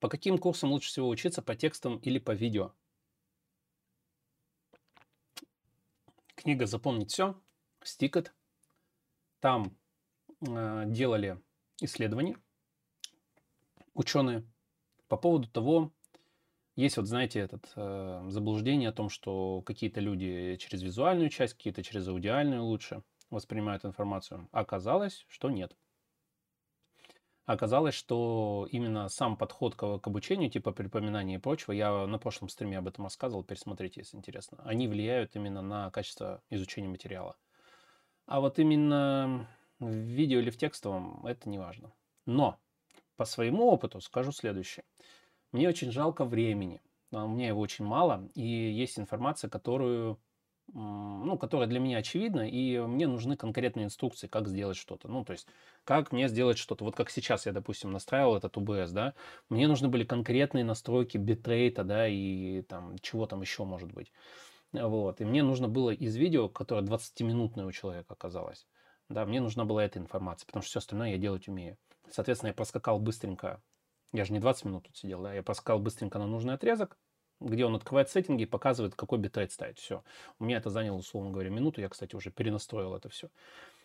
По каким курсам лучше всего учиться, по текстам или по видео? Книга «Запомнить все», Стикет. Там э, делали исследования ученые по поводу того, есть вот, знаете, этот э, заблуждение о том, что какие-то люди через визуальную часть, какие-то через аудиальную лучше воспринимают информацию. оказалось, что нет. Оказалось, что именно сам подход к, к обучению, типа припоминания и прочего, я на прошлом стриме об этом рассказывал, пересмотрите, если интересно, они влияют именно на качество изучения материала. А вот именно в видео или в текстовом это не важно. Но по своему опыту скажу следующее. Мне очень жалко времени. У меня его очень мало, и есть информация, которую, ну, которая для меня очевидна, и мне нужны конкретные инструкции, как сделать что-то. Ну, то есть, как мне сделать что-то. Вот как сейчас я, допустим, настраивал этот OBS, да, мне нужны были конкретные настройки битрейта, да, и там чего там еще может быть. Вот. И мне нужно было из видео, которое 20-минутное у человека оказалось, да, мне нужна была эта информация, потому что все остальное я делать умею. Соответственно, я проскакал быстренько я же не 20 минут тут сидел, да, я поскакал быстренько на нужный отрезок, где он открывает сеттинги и показывает, какой битрейт ставить. Все. У меня это заняло, условно говоря, минуту. Я, кстати, уже перенастроил это все.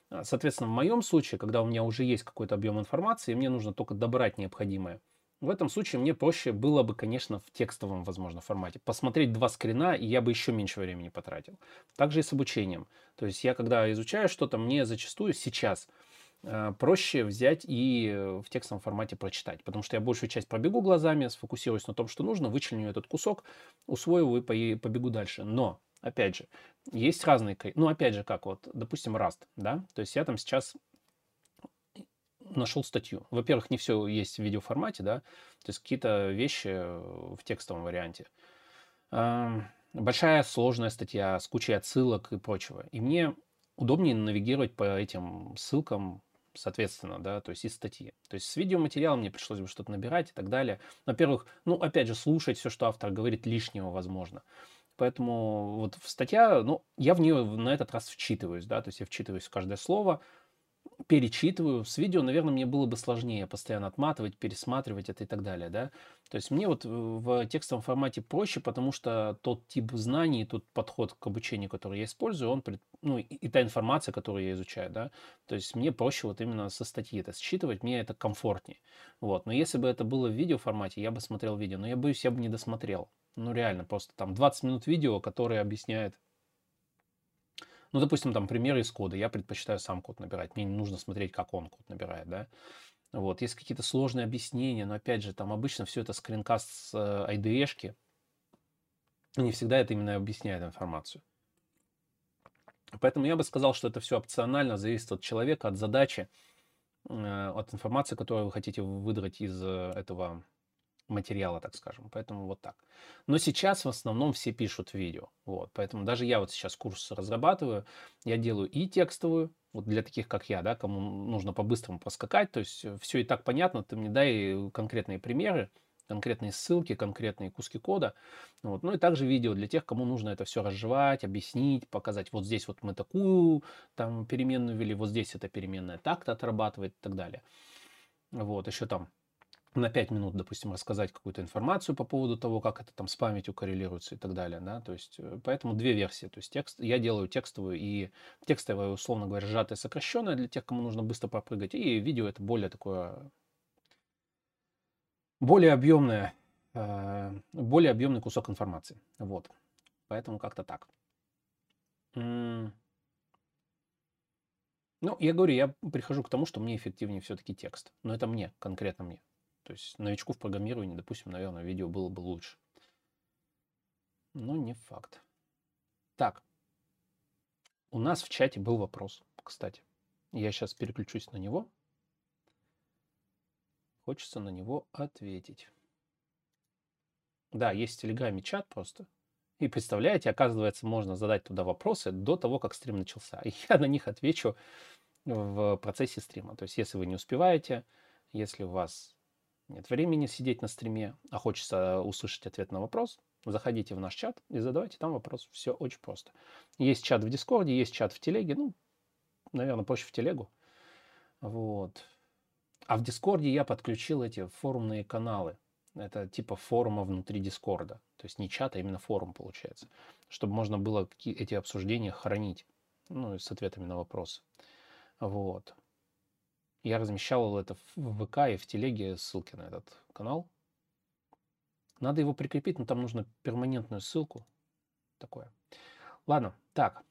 А, соответственно, в моем случае, когда у меня уже есть какой-то объем информации, мне нужно только добрать необходимое. В этом случае мне проще было бы, конечно, в текстовом, возможно, формате. Посмотреть два скрина, и я бы еще меньше времени потратил. Также и с обучением. То есть я, когда изучаю что-то, мне зачастую сейчас – проще взять и э, в текстовом формате прочитать, потому что я большую часть пробегу глазами, сфокусируюсь на том, что нужно, вычленю этот кусок, усвою и побегу дальше. Но, опять же, есть разные, ну, опять же, как вот, допустим, Rust, да, то есть я там сейчас нашел статью. Во-первых, не все есть в видеоформате, да, то есть какие-то вещи в текстовом варианте. Большая сложная статья с кучей отсылок и прочего. И мне удобнее навигировать по этим ссылкам соответственно, да, то есть из статьи. То есть с видеоматериалом мне пришлось бы что-то набирать и так далее. Во-первых, ну, опять же, слушать все, что автор говорит, лишнего возможно. Поэтому вот статья, ну, я в нее на этот раз вчитываюсь, да, то есть я вчитываюсь в каждое слово, перечитываю. С видео, наверное, мне было бы сложнее постоянно отматывать, пересматривать это и так далее, да. То есть мне вот в текстовом формате проще, потому что тот тип знаний, тот подход к обучению, который я использую, он, ну, и та информация, которую я изучаю, да, то есть мне проще вот именно со статьи это считывать, мне это комфортнее. Вот. Но если бы это было в видео формате, я бы смотрел видео, но я боюсь, я бы не досмотрел. Ну, реально, просто там 20 минут видео, которое объясняет ну, допустим, там примеры из кода. Я предпочитаю сам код набирать. Мне не нужно смотреть, как он код набирает, да. Вот. Есть какие-то сложные объяснения, но, опять же, там обычно все это скринкаст с э, IDE-шки. Не всегда это именно объясняет информацию. Поэтому я бы сказал, что это все опционально, зависит от человека, от задачи, э, от информации, которую вы хотите выдрать из э, этого материала, так скажем. Поэтому вот так. Но сейчас в основном все пишут видео. Вот. Поэтому даже я вот сейчас курс разрабатываю, я делаю и текстовую, вот для таких, как я, да, кому нужно по-быстрому поскакать, то есть э, все и так понятно, ты мне дай конкретные примеры, конкретные ссылки, конкретные куски кода. Вот. Ну и также видео для тех, кому нужно это все разжевать, объяснить, показать, вот здесь вот мы такую там переменную ввели, вот здесь эта переменная так-то отрабатывает и так далее. Вот, еще там на 5 минут, допустим, рассказать какую-то информацию по поводу того, как это там с памятью коррелируется и так далее, да, то есть, э, поэтому две версии, то есть текст, я делаю текстовую и текстовая, условно говоря, сжатая, сокращенная для тех, кому нужно быстро попрыгать, и видео это более такое, более объемное, э, более объемный кусок информации, вот, поэтому как-то так. Ну, я говорю, я прихожу к тому, что мне эффективнее все-таки текст. Но это мне, конкретно мне. То есть новичку в программировании, допустим, наверное, видео было бы лучше. Но не факт. Так. У нас в чате был вопрос, кстати. Я сейчас переключусь на него. Хочется на него ответить. Да, есть в Телеграме чат просто. И представляете, оказывается, можно задать туда вопросы до того, как стрим начался. И я на них отвечу в процессе стрима. То есть, если вы не успеваете, если у вас нет времени сидеть на стриме, а хочется услышать ответ на вопрос, заходите в наш чат и задавайте там вопрос. Все очень просто. Есть чат в Дискорде, есть чат в Телеге. Ну, наверное, проще в Телегу. Вот. А в Дискорде я подключил эти форумные каналы. Это типа форума внутри Дискорда. То есть не чат, а именно форум получается. Чтобы можно было эти обсуждения хранить. Ну, с ответами на вопросы. Вот. Я размещал это в ВК и в телеге ссылки на этот канал. Надо его прикрепить, но там нужно перманентную ссылку. Такое. Ладно, так.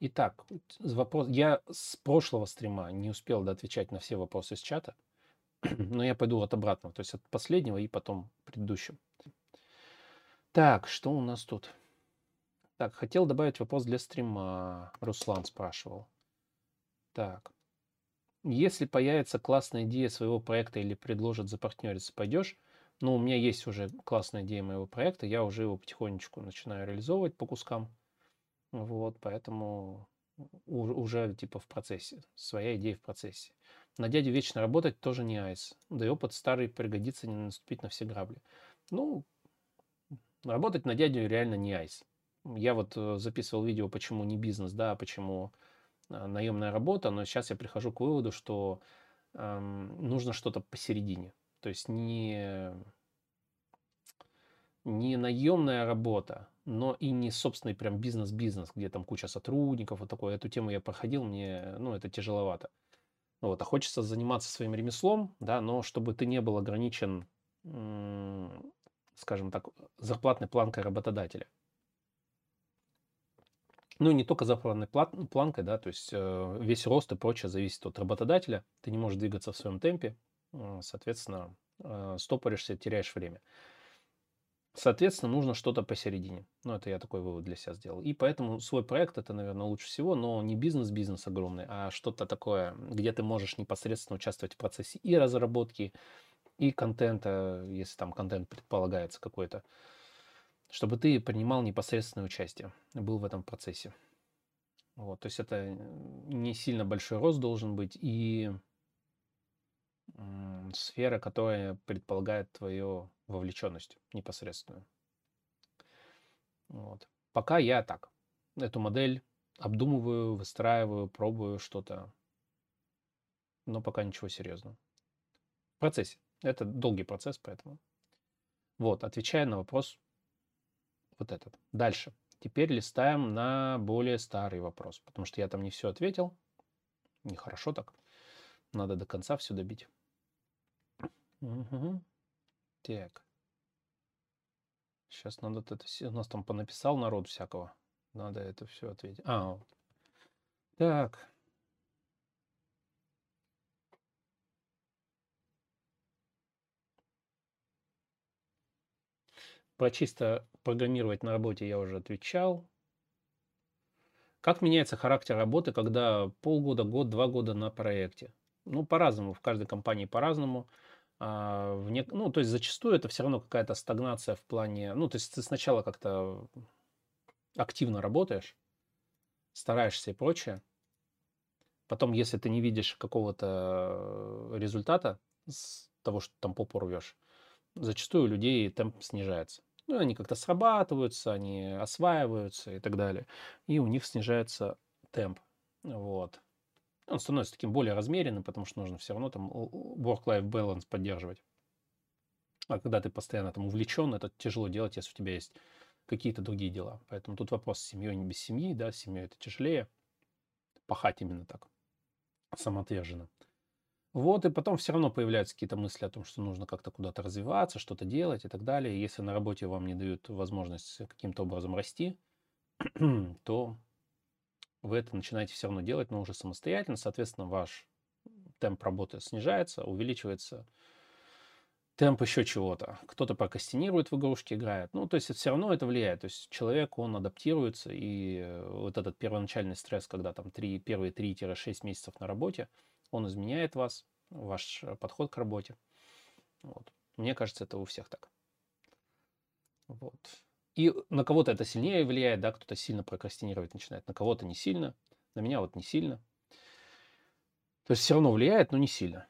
Итак, вопрос. Я с прошлого стрима не успел отвечать на все вопросы из чата, но я пойду от обратного, то есть от последнего и потом предыдущего. Так, что у нас тут? Так, хотел добавить вопрос для стрима. Руслан спрашивал. Так. Если появится классная идея своего проекта или предложат запартнериться, пойдешь? Ну, у меня есть уже классная идея моего проекта, я уже его потихонечку начинаю реализовывать по кускам. Вот, поэтому уже типа в процессе, своя идея в процессе. На дядю вечно работать тоже не айс. Да и опыт старый пригодится не наступить на все грабли. Ну, работать на дядю реально не айс. Я вот э, записывал видео, почему не бизнес, да, а почему наемная работа, но сейчас я прихожу к выводу, что эм, нужно что-то посередине. То есть не, не наемная работа, но и не собственный прям бизнес-бизнес, где там куча сотрудников, вот такое. Эту тему я проходил, мне, ну, это тяжеловато. Вот, а хочется заниматься своим ремеслом, да, но чтобы ты не был ограничен, скажем так, зарплатной планкой работодателя. Ну, не только зарплатной планкой, да, то есть э, весь рост и прочее зависит от работодателя. Ты не можешь двигаться в своем темпе, соответственно, э, стопоришься, теряешь время. Соответственно, нужно что-то посередине. Ну, это я такой вывод для себя сделал. И поэтому свой проект это, наверное, лучше всего, но не бизнес-бизнес огромный, а что-то такое, где ты можешь непосредственно участвовать в процессе и разработки, и контента, если там контент предполагается какой-то чтобы ты принимал непосредственное участие, был в этом процессе. Вот, то есть это не сильно большой рост должен быть и сфера, которая предполагает твою вовлеченность непосредственную. Вот. Пока я так, эту модель обдумываю, выстраиваю, пробую что-то, но пока ничего серьезного. В процессе. Это долгий процесс, поэтому. Вот, отвечая на вопрос, вот этот. Дальше. Теперь листаем на более старый вопрос, потому что я там не все ответил. Нехорошо так. Надо до конца все добить. Угу. Так. Сейчас надо это все. У нас там понаписал народ всякого. Надо это все ответить. А, вот. Так. Про чисто программировать на работе я уже отвечал. Как меняется характер работы, когда полгода, год, два года на проекте? Ну, по-разному, в каждой компании по-разному. А, в не... Ну, то есть зачастую это все равно какая-то стагнация в плане... Ну, то есть ты сначала как-то активно работаешь, стараешься и прочее. Потом, если ты не видишь какого-то результата с того, что там попу рвешь, зачастую у людей темп снижается. Ну, они как-то срабатываются, они осваиваются и так далее. И у них снижается темп. Вот. Он становится таким более размеренным, потому что нужно все равно там work-life balance поддерживать. А когда ты постоянно там увлечен, это тяжело делать, если у тебя есть какие-то другие дела. Поэтому тут вопрос с семьей не без семьи, да, с семьей это тяжелее. Пахать именно так, самоотверженно. Вот, и потом все равно появляются какие-то мысли о том, что нужно как-то куда-то развиваться, что-то делать и так далее. Если на работе вам не дают возможность каким-то образом расти, то вы это начинаете все равно делать, но уже самостоятельно. Соответственно, ваш темп работы снижается, увеличивается темп еще чего-то. Кто-то прокастинирует в игрушки, играет. Ну, то есть все равно это влияет. То есть человек, он адаптируется, и э, вот этот первоначальный стресс, когда там 3, первые 3-6 месяцев на работе – он изменяет вас, ваш э, подход к работе. Вот. Мне кажется, это у всех так. Вот. И на кого-то это сильнее влияет, да, кто-то сильно прокрастинировать начинает, на кого-то не сильно, на меня вот не сильно. То есть все равно влияет, но не сильно.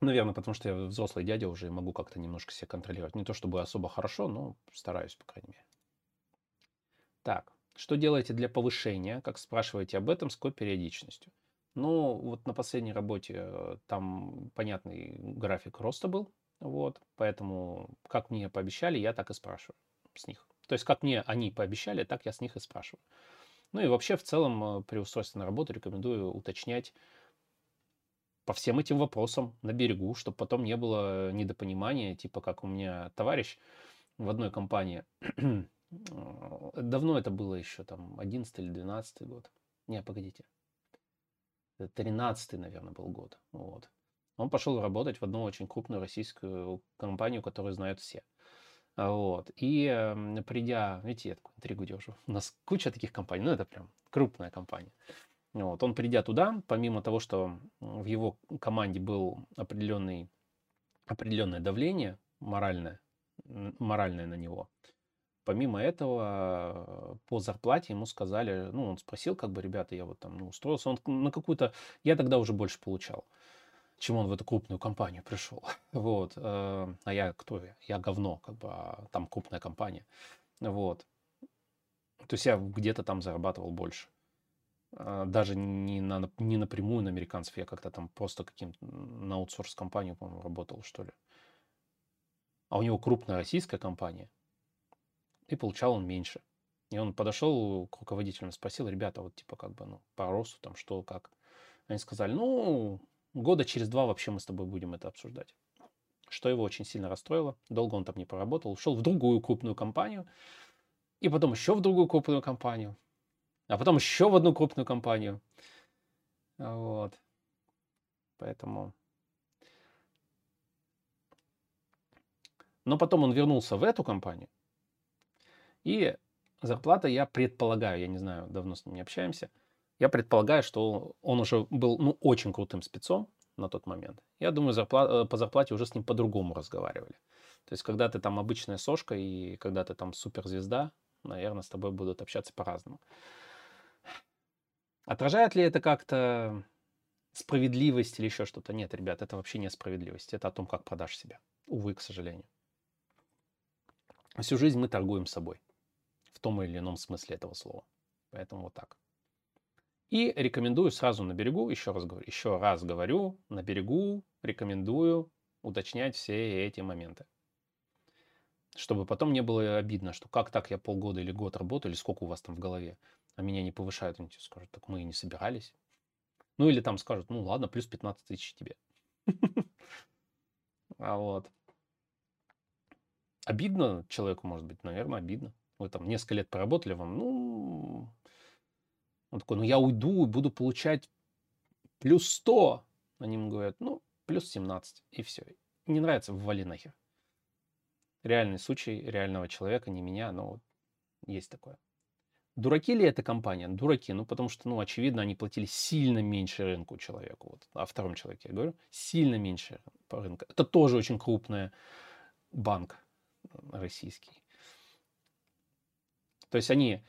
Наверное, потому что я взрослый дядя уже и могу как-то немножко себя контролировать. Не то чтобы особо хорошо, но стараюсь, по крайней мере. Так, что делаете для повышения? Как спрашиваете об этом, с какой периодичностью? Ну, вот на последней работе э, там понятный график роста был, вот, поэтому как мне пообещали, я так и спрашиваю с них. То есть как мне они пообещали, так я с них и спрашиваю. Ну и вообще в целом э, при устройстве на работу рекомендую уточнять по всем этим вопросам на берегу, чтобы потом не было недопонимания, типа как у меня товарищ в одной компании, э, давно это было еще, там, 11 или 12 год. Не, погодите. 13 наверное, был год. Вот. Он пошел работать в одну очень крупную российскую компанию, которую знают все. Вот. И э, придя, видите, я такую интригу держу. У нас куча таких компаний, ну это прям крупная компания. Вот. Он придя туда, помимо того, что в его команде был определенный, определенное давление моральное, моральное на него, помимо этого по зарплате ему сказали, ну он спросил, как бы, ребята, я вот там ну, устроился, он на какую-то, я тогда уже больше получал чем он в эту крупную компанию пришел. Вот. Э, а я кто я? Я говно, как бы, а там крупная компания. Вот. То есть я где-то там зарабатывал больше. А, даже не, на, не напрямую на американцев, я как-то там просто каким-то на аутсорс-компанию, по-моему, работал, что ли. А у него крупная российская компания, и получал он меньше. И он подошел к руководителю, спросил, ребята, вот типа как бы, ну, по росту там, что, как. Они сказали, ну, года через два вообще мы с тобой будем это обсуждать. Что его очень сильно расстроило. Долго он там не поработал. Ушел в другую крупную компанию. И потом еще в другую крупную компанию. А потом еще в одну крупную компанию. Вот. Поэтому... Но потом он вернулся в эту компанию. И зарплата, я предполагаю, я не знаю, давно с ним не общаемся, я предполагаю, что он уже был ну, очень крутым спецом на тот момент. Я думаю, зарплата, э, по зарплате уже с ним по-другому разговаривали. То есть, когда ты там обычная сошка и когда ты там суперзвезда, наверное, с тобой будут общаться по-разному. Отражает ли это как-то справедливость или еще что-то? Нет, ребят, это вообще не справедливость. Это о том, как продашь себя. Увы, к сожалению. Всю жизнь мы торгуем собой. Том или ином смысле этого слова. Поэтому вот так. И рекомендую сразу на берегу, еще раз говорю, еще раз говорю, на берегу рекомендую уточнять все эти моменты. Чтобы потом не было обидно, что как так я полгода или год работаю, или сколько у вас там в голове, а меня не повышают, они тебе скажут, так мы и не собирались. Ну или там скажут, ну ладно, плюс 15 тысяч тебе. А вот. Обидно человеку, может быть, наверное, обидно. Вы там несколько лет поработали, вам, ну, он такой, ну я уйду и буду получать плюс 100. Они ему говорят, ну, плюс 17, и все. Не нравится, ввали нахер. Реальный случай реального человека, не меня, но есть такое. Дураки ли эта компания? Дураки, ну потому что, ну, очевидно, они платили сильно меньше рынку человеку. Вот о втором человеке я говорю, сильно меньше по рынку. Это тоже очень крупный банк российский. То есть они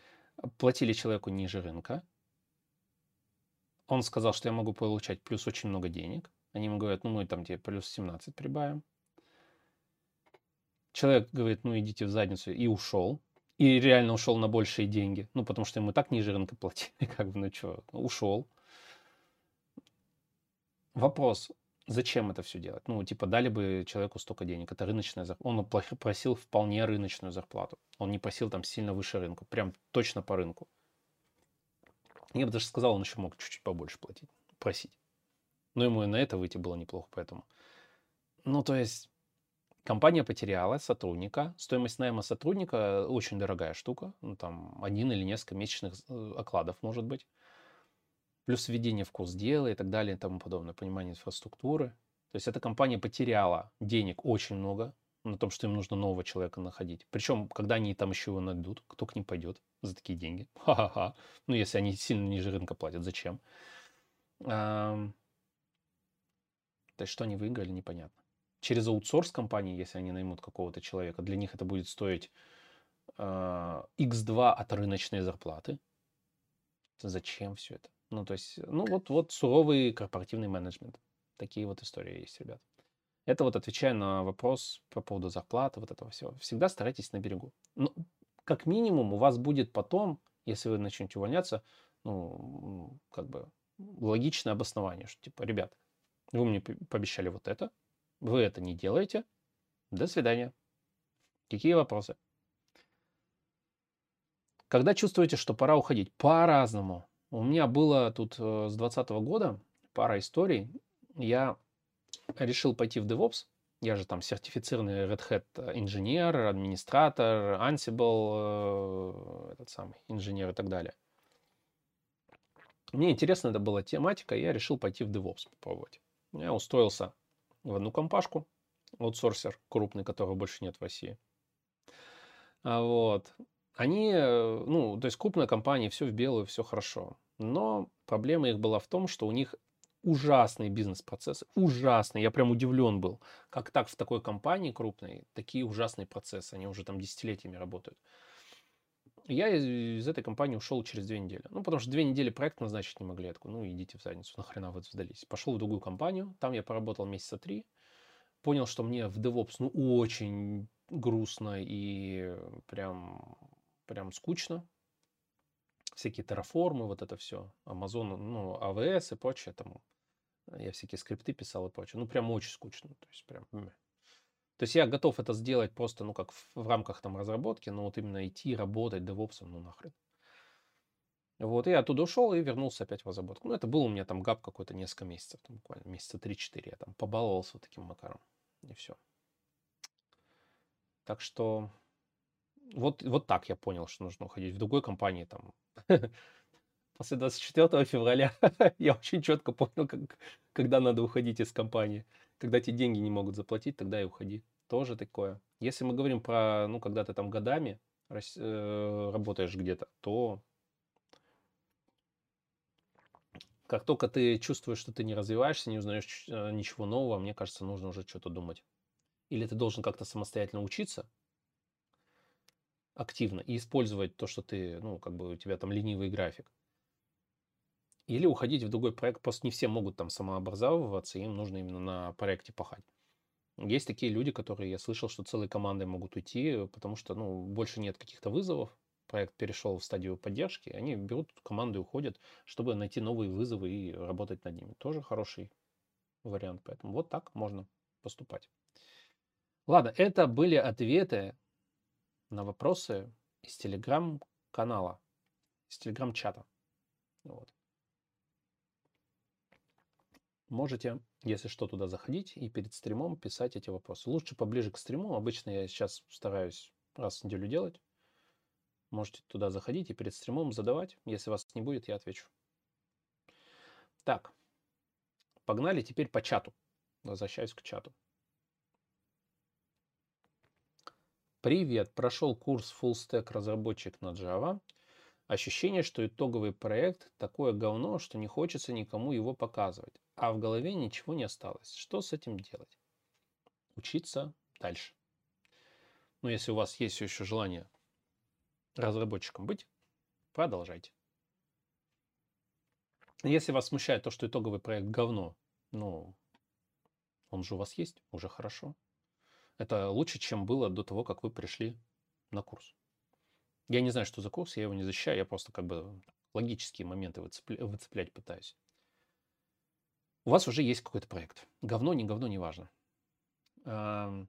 платили человеку ниже рынка, он сказал, что я могу получать плюс очень много денег. Они ему говорят, ну мы там тебе плюс 17 прибавим. Человек говорит, ну идите в задницу и ушел. И реально ушел на большие деньги. Ну, потому что ему так ниже рынка платили. Как бы, ну что, ушел. Вопрос, зачем это все делать? Ну, типа, дали бы человеку столько денег. Это рыночная зарплата. Он просил вполне рыночную зарплату. Он не просил там сильно выше рынка. Прям точно по рынку. Я бы даже сказал, он еще мог чуть-чуть побольше платить, просить. Но ему и на это выйти было неплохо, поэтому. Ну, то есть, компания потеряла сотрудника. Стоимость найма сотрудника очень дорогая штука. Ну, там, один или несколько месячных э, окладов, может быть. Плюс введение в курс дела и так далее и тому подобное. Понимание инфраструктуры. То есть, эта компания потеряла денег очень много на том, что им нужно нового человека находить. Причем, когда они там еще его найдут, кто к ним пойдет за такие деньги? Ха-ха-ха. Ну, если они сильно ниже рынка платят, зачем? То есть, что они выиграли, непонятно. Через аутсорс компании, если они наймут какого-то человека, для них это будет стоить а, x2 от рыночной зарплаты. Зачем все это? Ну, то есть, ну, вот, вот суровый корпоративный менеджмент. Такие вот истории есть, ребят. Это вот отвечая на вопрос по поводу зарплаты, вот этого всего. Всегда старайтесь на берегу. Ну, как минимум у вас будет потом, если вы начнете увольняться, ну, как бы логичное обоснование, что типа, ребят, вы мне пообещали вот это, вы это не делаете, до свидания. Какие вопросы? Когда чувствуете, что пора уходить? По-разному. У меня было тут э, с 2020 года пара историй. Я решил пойти в DevOps. Я же там сертифицированный Red Hat инженер, администратор, Ansible, э, этот самый инженер и так далее. Мне интересна это была тематика, я решил пойти в DevOps попробовать. Я устроился в одну компашку, аутсорсер крупный, которого больше нет в России. А вот. Они, э, ну, то есть крупная компания, все в белую, все хорошо. Но проблема их была в том, что у них ужасные бизнес-процессы, ужасные. Я прям удивлен был, как так в такой компании крупной такие ужасные процессы, они уже там десятилетиями работают. Я из, из этой компании ушел через две недели. Ну, потому что две недели проект назначить не могли. Я такой, ну, идите в задницу, нахрена вы сдались. Пошел в другую компанию, там я поработал месяца три. Понял, что мне в DevOps, ну, очень грустно и прям, прям скучно. Всякие терраформы, вот это все. Amazon, ну, AWS и прочее. Там я всякие скрипты писал и прочее. Ну, прям очень скучно. То есть, прям... То есть я готов это сделать просто, ну, как в, в рамках там разработки, но вот именно идти, работать девопсом, ну, нахрен. Вот, и я оттуда ушел и вернулся опять в разработку. Ну, это был у меня там гап какой-то несколько месяцев, там, буквально месяца 3-4. Я там побаловался вот таким макаром. И все. Так что вот, вот так я понял, что нужно уходить. В другой компании там после 24 февраля я очень четко понял, как, когда надо уходить из компании. Когда тебе деньги не могут заплатить, тогда и уходи. Тоже такое. Если мы говорим про, ну, когда ты там годами э, работаешь где-то, то как только ты чувствуешь, что ты не развиваешься, не узнаешь э, ничего нового, мне кажется, нужно уже что-то думать. Или ты должен как-то самостоятельно учиться активно и использовать то, что ты, ну, как бы у тебя там ленивый график. Или уходить в другой проект. Просто не все могут там самообразовываться, им нужно именно на проекте пахать. Есть такие люди, которые, я слышал, что целые команды могут уйти, потому что, ну, больше нет каких-то вызовов, проект перешел в стадию поддержки, они берут команду и уходят, чтобы найти новые вызовы и работать над ними. Тоже хороший вариант, поэтому вот так можно поступать. Ладно, это были ответы на вопросы из телеграм-канала, из телеграм-чата. Вот. Можете, если что, туда заходить и перед стримом писать эти вопросы. Лучше поближе к стриму. Обычно я сейчас стараюсь раз в неделю делать. Можете туда заходить и перед стримом задавать. Если вас не будет, я отвечу. Так, погнали теперь по чату. Возвращаюсь к чату. Привет, прошел курс Full Stack разработчик на Java. Ощущение, что итоговый проект такое говно, что не хочется никому его показывать а в голове ничего не осталось. Что с этим делать? Учиться дальше. Но если у вас есть еще желание разработчиком быть, продолжайте. Если вас смущает то, что итоговый проект говно, ну, он же у вас есть, уже хорошо. Это лучше, чем было до того, как вы пришли на курс. Я не знаю, что за курс, я его не защищаю, я просто как бы логические моменты выцеплять пытаюсь у вас уже есть какой-то проект. Говно, не говно, не важно. В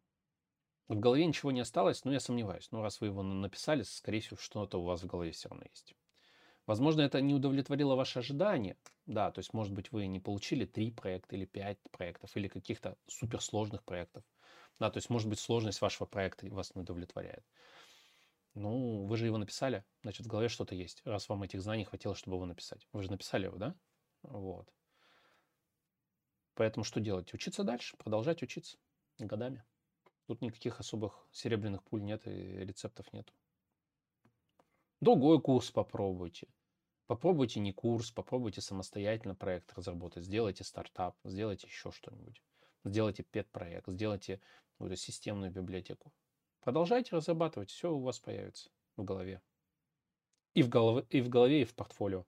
голове ничего не осталось, но я сомневаюсь. Но раз вы его написали, скорее всего, что-то у вас в голове все равно есть. Возможно, это не удовлетворило ваши ожидания. Да, то есть, может быть, вы не получили три проекта или пять проектов, или каких-то суперсложных проектов. Да, то есть, может быть, сложность вашего проекта вас не удовлетворяет. Ну, вы же его написали, значит, в голове что-то есть, раз вам этих знаний хватило, чтобы его написать. Вы же написали его, да? Вот. Поэтому что делать? Учиться дальше, продолжать учиться годами. Тут никаких особых серебряных пуль нет и рецептов нет. Другой курс попробуйте. Попробуйте не курс, попробуйте самостоятельно проект разработать. Сделайте стартап, сделайте еще что-нибудь. Сделайте пет-проект, сделайте какую-то системную библиотеку. Продолжайте разрабатывать, все у вас появится в голове. И в голове, и в, голове, и в портфолио.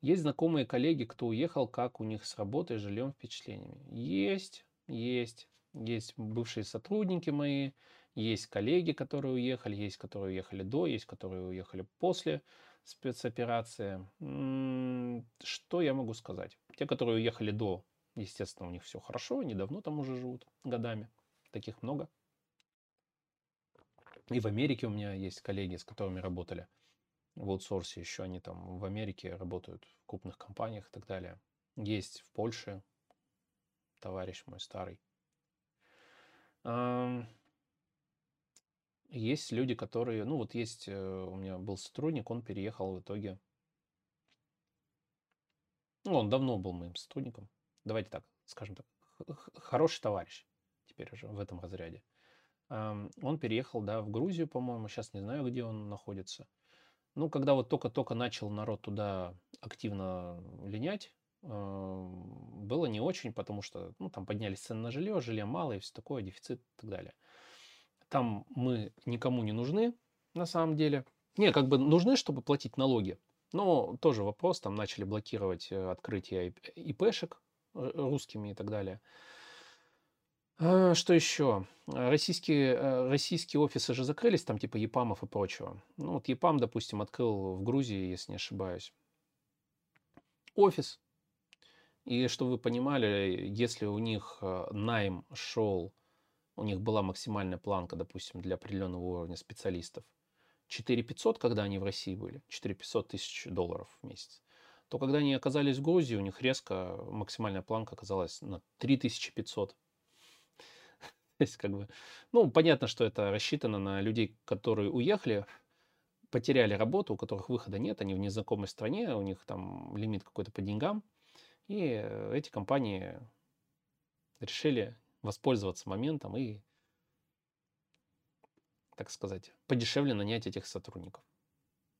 Есть знакомые коллеги, кто уехал, как у них с работой, жильем, впечатлениями. Есть, есть, есть бывшие сотрудники мои, Есть коллеги, которые уехали, есть которые уехали до, есть которые уехали после спецоперации. Что я могу сказать? Те, которые уехали до, естественно, у них все хорошо, они давно там уже живут, годами. Таких много. И в Америке у меня есть коллеги, с которыми работали в аутсорсе еще. Они там в Америке работают в крупных компаниях и так далее. Есть в Польше товарищ мой старый. Есть люди, которые, ну вот есть, э, у меня был сотрудник, он переехал в итоге. Ну, он давно был моим сотрудником. Давайте так, скажем так, хороший товарищ теперь уже в этом разряде. Он переехал, да, в Грузию, по-моему, сейчас не знаю, где он находится. Ну, когда вот только-только начал народ туда активно линять, было не очень, потому что, ну, там поднялись цены на жилье, жилья мало и все такое, дефицит и так далее. Там мы никому не нужны, на самом деле. Не, как бы нужны, чтобы платить налоги. Но тоже вопрос, там начали блокировать э, открытие ИПшек русскими и так далее. А, что еще? Российские, э, российские офисы же закрылись, там типа ЕПАМов и прочего. Ну вот ЕПАМ, допустим, открыл в Грузии, если не ошибаюсь, офис. И чтобы вы понимали, если у них э, найм шел, у них была максимальная планка, допустим, для определенного уровня специалистов, 4 500, когда они в России были, 4 500 тысяч долларов в месяц, то когда они оказались в Грузии, у них резко максимальная планка оказалась на 3500 то есть, как бы, ну, понятно, что это рассчитано на людей, которые уехали, потеряли работу, у которых выхода нет, они в незнакомой стране, у них там лимит какой-то по деньгам, и э, эти компании решили воспользоваться моментом и, так сказать, подешевле нанять этих сотрудников.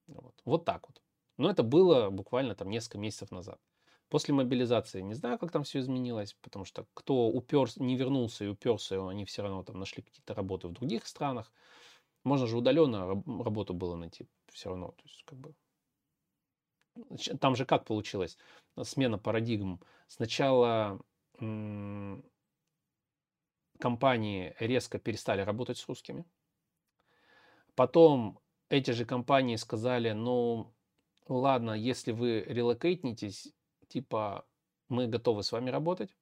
Вот, вот так вот. Но это было буквально там несколько месяцев назад. После мобилизации не знаю, как там все изменилось, потому что кто уперся, не вернулся и уперся, они все равно там нашли какие-то работы в других странах. Можно же удаленно работу было найти все равно. То есть, как бы... Там же как получилось? Смена парадигм. Сначала компании резко перестали работать с русскими. Потом эти же компании сказали, ну ладно, если вы релокейтнитесь, типа, мы готовы с вами работать.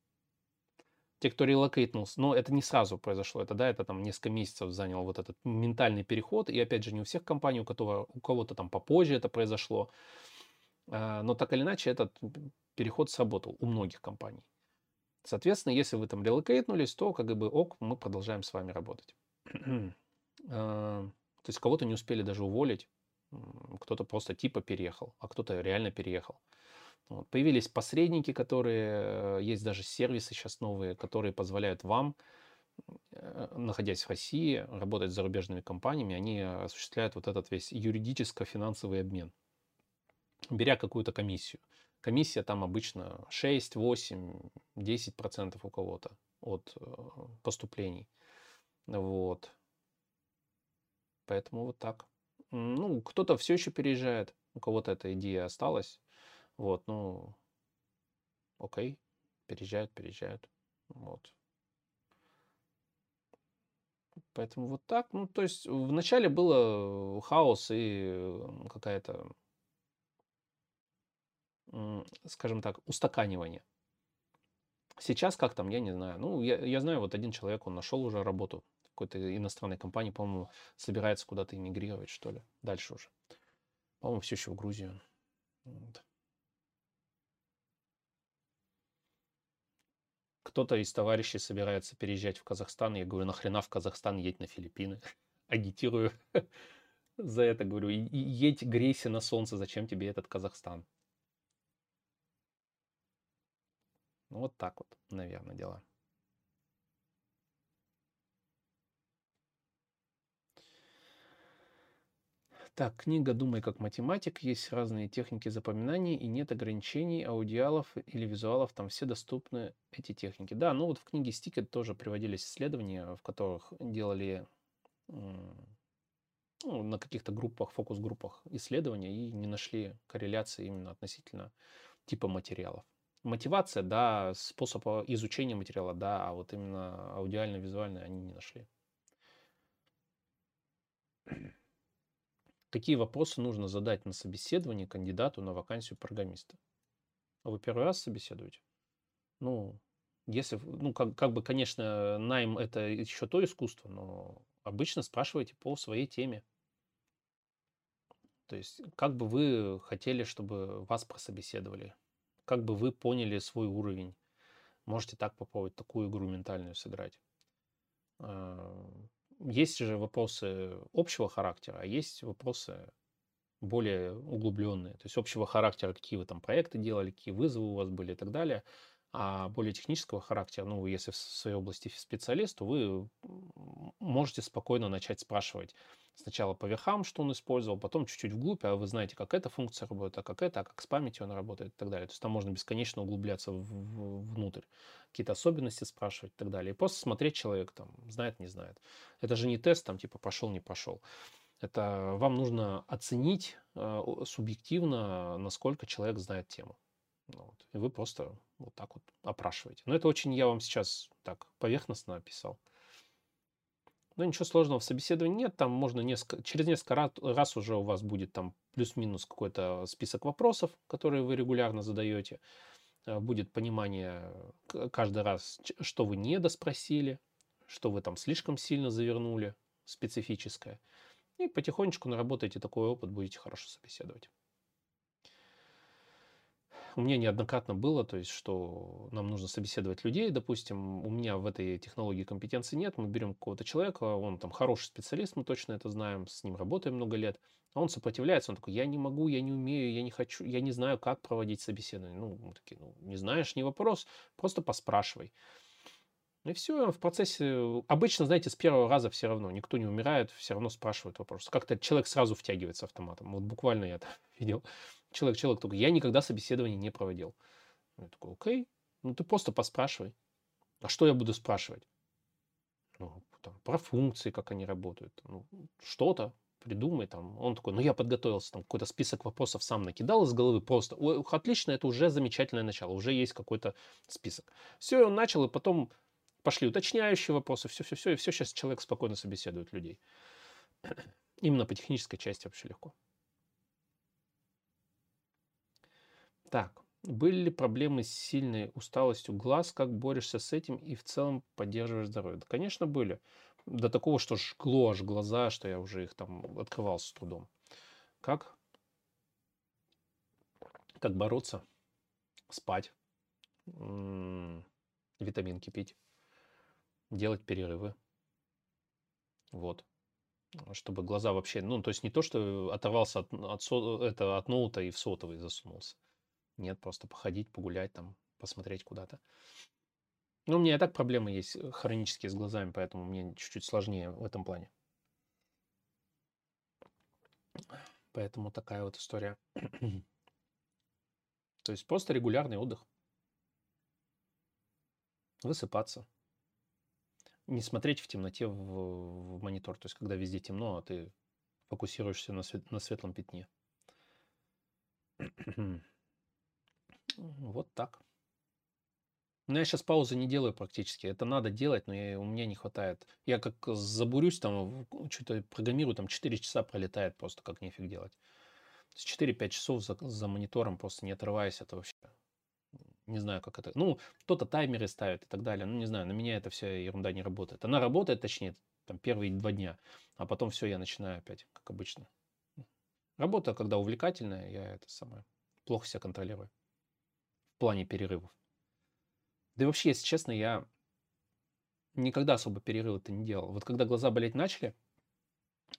Те, кто релокейтнулся, но это не сразу произошло, это, да, это там несколько месяцев занял вот этот ментальный переход, и опять же не у всех компаний, у, которого, у кого-то там попозже это произошло, а, но так или иначе этот переход сработал у многих компаний. Соответственно, если вы там релокейтнулись, то как бы ок, мы продолжаем с вами работать. А, то есть кого-то не успели даже уволить, кто-то просто типа переехал, а кто-то реально переехал. Вот. Появились посредники, которые, э, есть даже сервисы сейчас новые, которые позволяют вам, э, находясь в России, работать с зарубежными компаниями, они осуществляют вот этот весь юридическо-финансовый обмен, беря какую-то комиссию. Комиссия там обычно 6, 8, 10 процентов у кого-то от э, поступлений. Вот. Поэтому вот так. Ну, кто-то все еще переезжает, у кого-то эта идея осталась. Вот, ну, окей, переезжают, переезжают. Вот. Поэтому вот так. Ну, то есть вначале было хаос и какая-то, скажем так, устаканивание. Сейчас как там, я не знаю. Ну, я, я знаю, вот один человек, он нашел уже работу в какой-то иностранной компании, по-моему, собирается куда-то эмигрировать, что ли, дальше уже. По-моему, все еще в Грузию. Вот. кто-то из товарищей собирается переезжать в Казахстан. Я говорю, нахрена в Казахстан едь на Филиппины? Агитирую за это, говорю, едь, грейся на солнце, зачем тебе этот Казахстан? Ну, вот так вот, наверное, дела. Так, книга «Думай как математик». Есть разные техники запоминания и нет ограничений аудиалов или визуалов. Там все доступны эти техники. Да, ну вот в книге Стикет тоже приводились исследования, в которых делали ну, на каких-то группах, фокус-группах исследования и не нашли корреляции именно относительно типа материалов. Мотивация, да, способ изучения материала, да, а вот именно аудиально-визуально они не нашли. Какие вопросы нужно задать на собеседовании кандидату на вакансию программиста? А вы первый раз собеседуете? Ну, если, ну, как, как бы, конечно, найм это еще то искусство, но обычно спрашивайте по своей теме. То есть, как бы вы хотели, чтобы вас прособеседовали? Как бы вы поняли свой уровень? Можете так попробовать, такую игру ментальную сыграть. А, есть же вопросы общего характера, а есть вопросы более углубленные. То есть общего характера, какие вы там проекты делали, какие вызовы у вас были и так далее. А более технического характера, ну, если в своей области специалист, то вы можете спокойно начать спрашивать сначала по верхам, что он использовал, потом чуть-чуть вглубь, а вы знаете, как эта функция работает, а как это, а как с памятью она работает и так далее. То есть там можно бесконечно углубляться в, внутрь, какие-то особенности спрашивать и так далее. И просто смотреть человек там, знает, не знает. Это же не тест, там, типа, пошел, не пошел. Это вам нужно оценить э, субъективно, насколько человек знает тему. Ну вот. И вы просто вот так вот опрашиваете. Но это очень я вам сейчас так поверхностно описал. Но ничего сложного в собеседовании нет. Там можно несколько, через несколько раз, раз уже у вас будет там плюс-минус какой-то список вопросов, которые вы регулярно задаете. Э, будет понимание каждый раз, что вы не доспросили, что вы там слишком сильно завернули, специфическое. И потихонечку наработаете такой опыт, будете хорошо собеседовать у меня неоднократно было, то есть, что нам нужно собеседовать людей, допустим, у меня в этой технологии компетенции нет, мы берем какого-то человека, он там хороший специалист, мы точно это знаем, с ним работаем много лет, а он сопротивляется, он такой, я не могу, я не умею, я не хочу, я не знаю, как проводить собеседование. Ну, мы такие, ну, не знаешь, не вопрос, просто поспрашивай. И все, в процессе... Обычно, знаете, с первого раза все равно. Никто не умирает, все равно спрашивают вопрос. Как-то человек сразу втягивается автоматом. Вот буквально я это видел. Человек, человек только, я никогда собеседование не проводил. Я такой, окей, ну ты просто поспрашивай. А что я буду спрашивать? Ну, там, про функции, как они работают. Ну, что-то придумай там. Он такой, ну я подготовился, там какой-то список вопросов сам накидал из головы просто. Ой, отлично, это уже замечательное начало, уже есть какой-то список. Все, он начал, и потом пошли уточняющие вопросы, все-все-все, и все, сейчас человек спокойно собеседует людей. Именно по технической части вообще легко. Так, были ли проблемы с сильной усталостью глаз? Как борешься с этим и в целом поддерживаешь здоровье? Да, конечно, были. До такого, что жгло аж глаза, что я уже их там открывал с трудом. Как? Как бороться? Спать. М -м, витаминки пить. Делать перерывы. Вот. Чтобы глаза вообще... Ну, то есть не то, что оторвался от, от, это, от ноута и в сотовый засунулся. Нет, просто походить, погулять там, посмотреть куда-то. Ну, у меня и так проблемы есть э, хронические с глазами, поэтому мне чуть-чуть сложнее в этом плане. Поэтому такая вот история. То есть просто регулярный отдых. Высыпаться. Не смотреть в темноте в, в монитор. То есть когда везде темно, а ты фокусируешься на, свет, на светлом пятне. Вот так. Ну, я сейчас паузы не делаю практически. Это надо делать, но я, у меня не хватает. Я как забурюсь, там, что-то программирую, там 4 часа пролетает просто, как нефиг делать. 4-5 часов за, за монитором просто не отрываясь, это вообще... Не знаю, как это... Ну, кто-то таймеры ставит и так далее. Ну, не знаю, на меня это вся ерунда не работает. Она работает, точнее, там первые два дня, а потом все, я начинаю опять, как обычно. Работа, когда увлекательная, я это самое плохо себя контролирую в плане перерывов. Да и вообще, если честно, я никогда особо перерывы-то не делал. Вот когда глаза болеть начали,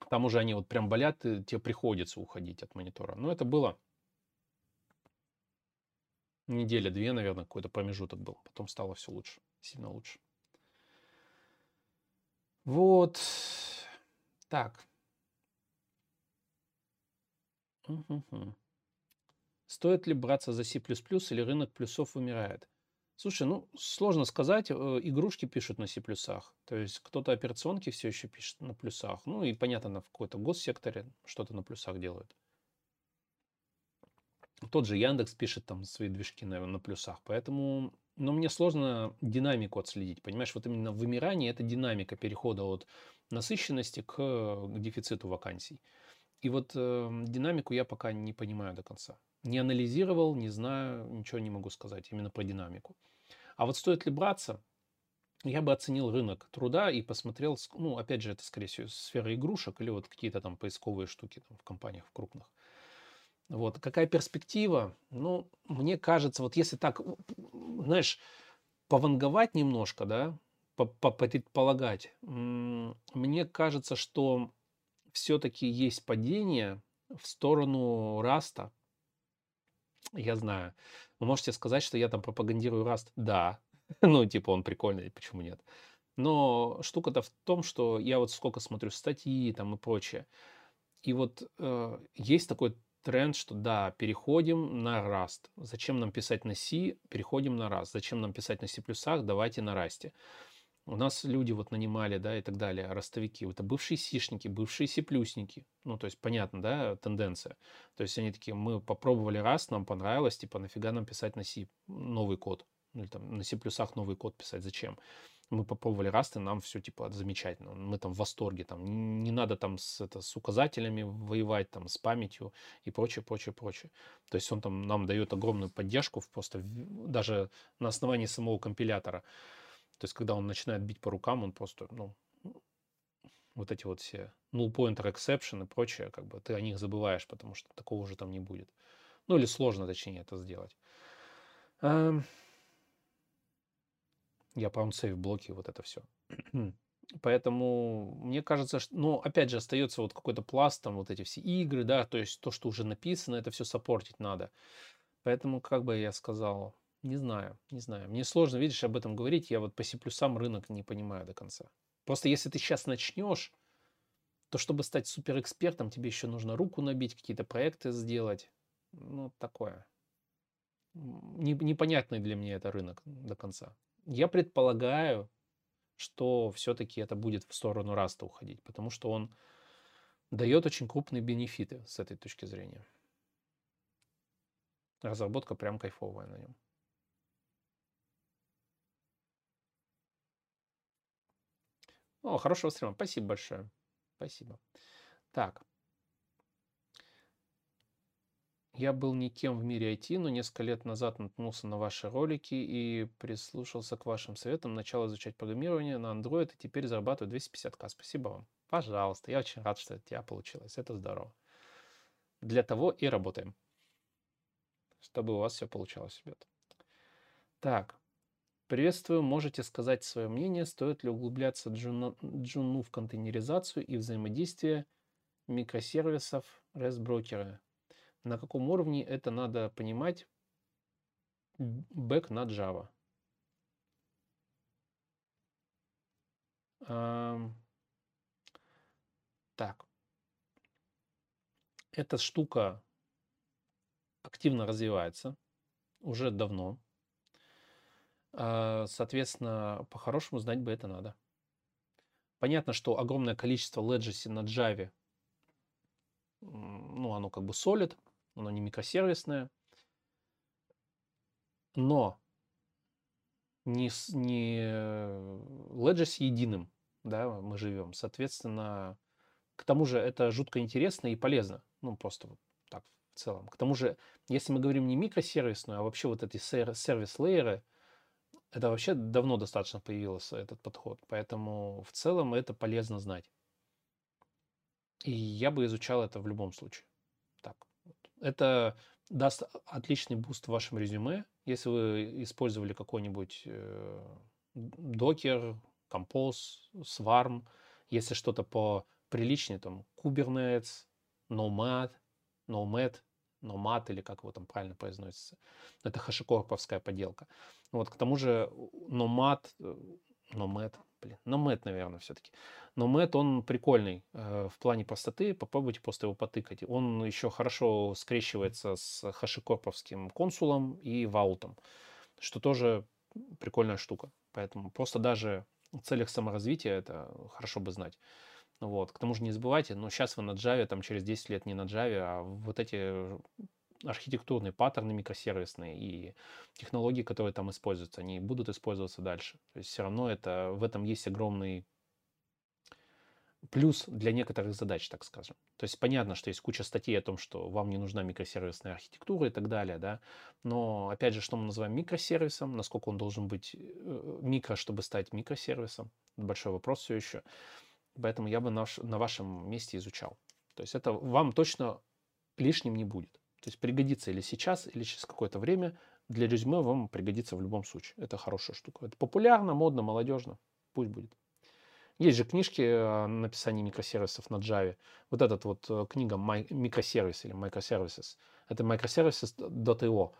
там уже они вот прям болят, и тебе приходится уходить от монитора. Но это было неделя-две, наверное, какой-то промежуток был. Потом стало все лучше, сильно лучше. Вот. Так. Угу. Стоит ли браться за C++ или рынок плюсов вымирает? Слушай, ну, сложно сказать. Э, игрушки пишут на C++. То есть кто-то операционки все еще пишет на плюсах. Ну и, понятно, в какой-то госсекторе что-то на плюсах делают. Тот же Яндекс пишет там свои движки, наверное, на плюсах. Поэтому, но мне сложно динамику отследить. Понимаешь, вот именно вымирание – это динамика перехода от насыщенности к, к дефициту вакансий. И вот э, динамику я пока не понимаю до конца. Не анализировал, не знаю, ничего не могу сказать именно про динамику. А вот стоит ли браться, я бы оценил рынок труда и посмотрел, ну, опять же, это, скорее всего, сфера игрушек или вот какие-то там поисковые штуки там, в компаниях в крупных. Вот. Какая перспектива? Ну, мне кажется, вот если так, знаешь, пованговать немножко, да, предполагать, мне кажется, что все-таки есть падение в сторону раста. Я знаю. Вы можете сказать, что я там пропагандирую раст. Да. ну, типа, он прикольный, почему нет? Но штука-то в том, что я вот сколько смотрю статьи там и прочее. И вот э, есть такой тренд, что да, переходим на Rust. Зачем нам писать на C? Переходим на Rust. Зачем нам писать на C++? Давайте на Rust. У нас люди вот нанимали, да, и так далее, ростовики. Это бывшие сишники, бывшие сиплюсники. Ну, то есть, понятно, да, тенденция. То есть, они такие, мы попробовали раз, нам понравилось, типа, нафига нам писать на C новый код? Ну, или там на C++ новый код писать, зачем? мы попробовали Rust, и нам все типа замечательно. Мы там в восторге, там не надо там с, это, с указателями воевать, там с памятью и прочее, прочее, прочее. То есть он там нам дает огромную поддержку просто даже на основании самого компилятора. То есть когда он начинает бить по рукам, он просто, ну, вот эти вот все null pointer exception и прочее, как бы ты о них забываешь, потому что такого уже там не будет. Ну или сложно, точнее, это сделать. Эм, я по сейв блоки, вот это все. Поэтому мне кажется, что, ну, опять же, остается вот какой-то пласт, там вот эти все игры, да, то есть то, что уже написано, это все саппортить надо. Поэтому, как бы я сказал, не знаю, не знаю. Мне сложно, видишь, об этом говорить, я вот по C++ рынок не понимаю до конца. Просто если ты сейчас начнешь, то чтобы стать суперэкспертом, тебе еще нужно руку набить, какие-то проекты сделать. Ну, такое. Непонятный для меня это рынок до конца. Я предполагаю, что все-таки это будет в сторону Раста уходить, потому что он дает очень крупные бенефиты с этой точки зрения. Разработка прям кайфовая на нем. О, хорошего стрима. Спасибо большое. Спасибо. Так. Я был никем в мире IT, но несколько лет назад наткнулся на ваши ролики и прислушался к вашим советам, начал изучать программирование на Android и теперь зарабатываю 250к. Спасибо вам. Пожалуйста, я очень рад, что у тебя получилось. Это здорово. Для того и работаем. Чтобы у вас все получалось, ребят. Так. Приветствую. Можете сказать свое мнение, стоит ли углубляться джуну, джуну в контейнеризацию и взаимодействие микросервисов REST-брокера? на каком уровне это надо понимать бэк на Java. Так. Эта штука активно развивается уже давно. А, соответственно, по-хорошему знать бы это надо. Понятно, что огромное количество legacy на Java, ну, оно как бы солид, оно не микросервисное, но не, не Legacy единым, да, мы живем. Соответственно, к тому же это жутко интересно и полезно. Ну, просто вот так в целом. К тому же, если мы говорим не микросервисную, а вообще вот эти service layer ы, это вообще давно достаточно появился этот подход. Поэтому в целом это полезно знать. И я бы изучал это в любом случае. Так. Это даст отличный буст в вашем резюме, если вы использовали какой-нибудь докер, композ, сварм, если что-то по приличнее, там, Kubernetes, Nomad, Nomad, Nomad или как его там правильно произносится. Это хашикорповская поделка. Вот, к тому же Nomad, Nomad, блин, Nomad, наверное, все-таки. Но Мэтт, он прикольный э, в плане простоты. Попробуйте просто его потыкать. Он еще хорошо скрещивается с хашикорповским консулом и ваутом, что тоже прикольная штука. Поэтому просто даже в целях саморазвития это хорошо бы знать. Вот. К тому же не забывайте, но сейчас вы на Java, там через 10 лет не на Java, а вот эти архитектурные паттерны микросервисные и технологии, которые там используются, они будут использоваться дальше. То есть все равно это, в этом есть огромный плюс для некоторых задач, так скажем. То есть понятно, что есть куча статей о том, что вам не нужна микросервисная архитектура и так далее, да. Но опять же, что мы называем микросервисом, насколько он должен быть э, микро, чтобы стать микросервисом, большой вопрос все еще. Поэтому я бы на, на вашем месте изучал. То есть это вам точно лишним не будет. То есть пригодится или сейчас, или через какое-то время. Для резюме вам пригодится в любом случае. Это хорошая штука. Это популярно, модно, молодежно. Пусть будет. Есть же книжки о написании микросервисов на Java. Вот эта вот э, книга микросервис или microservices. Это microservices.io,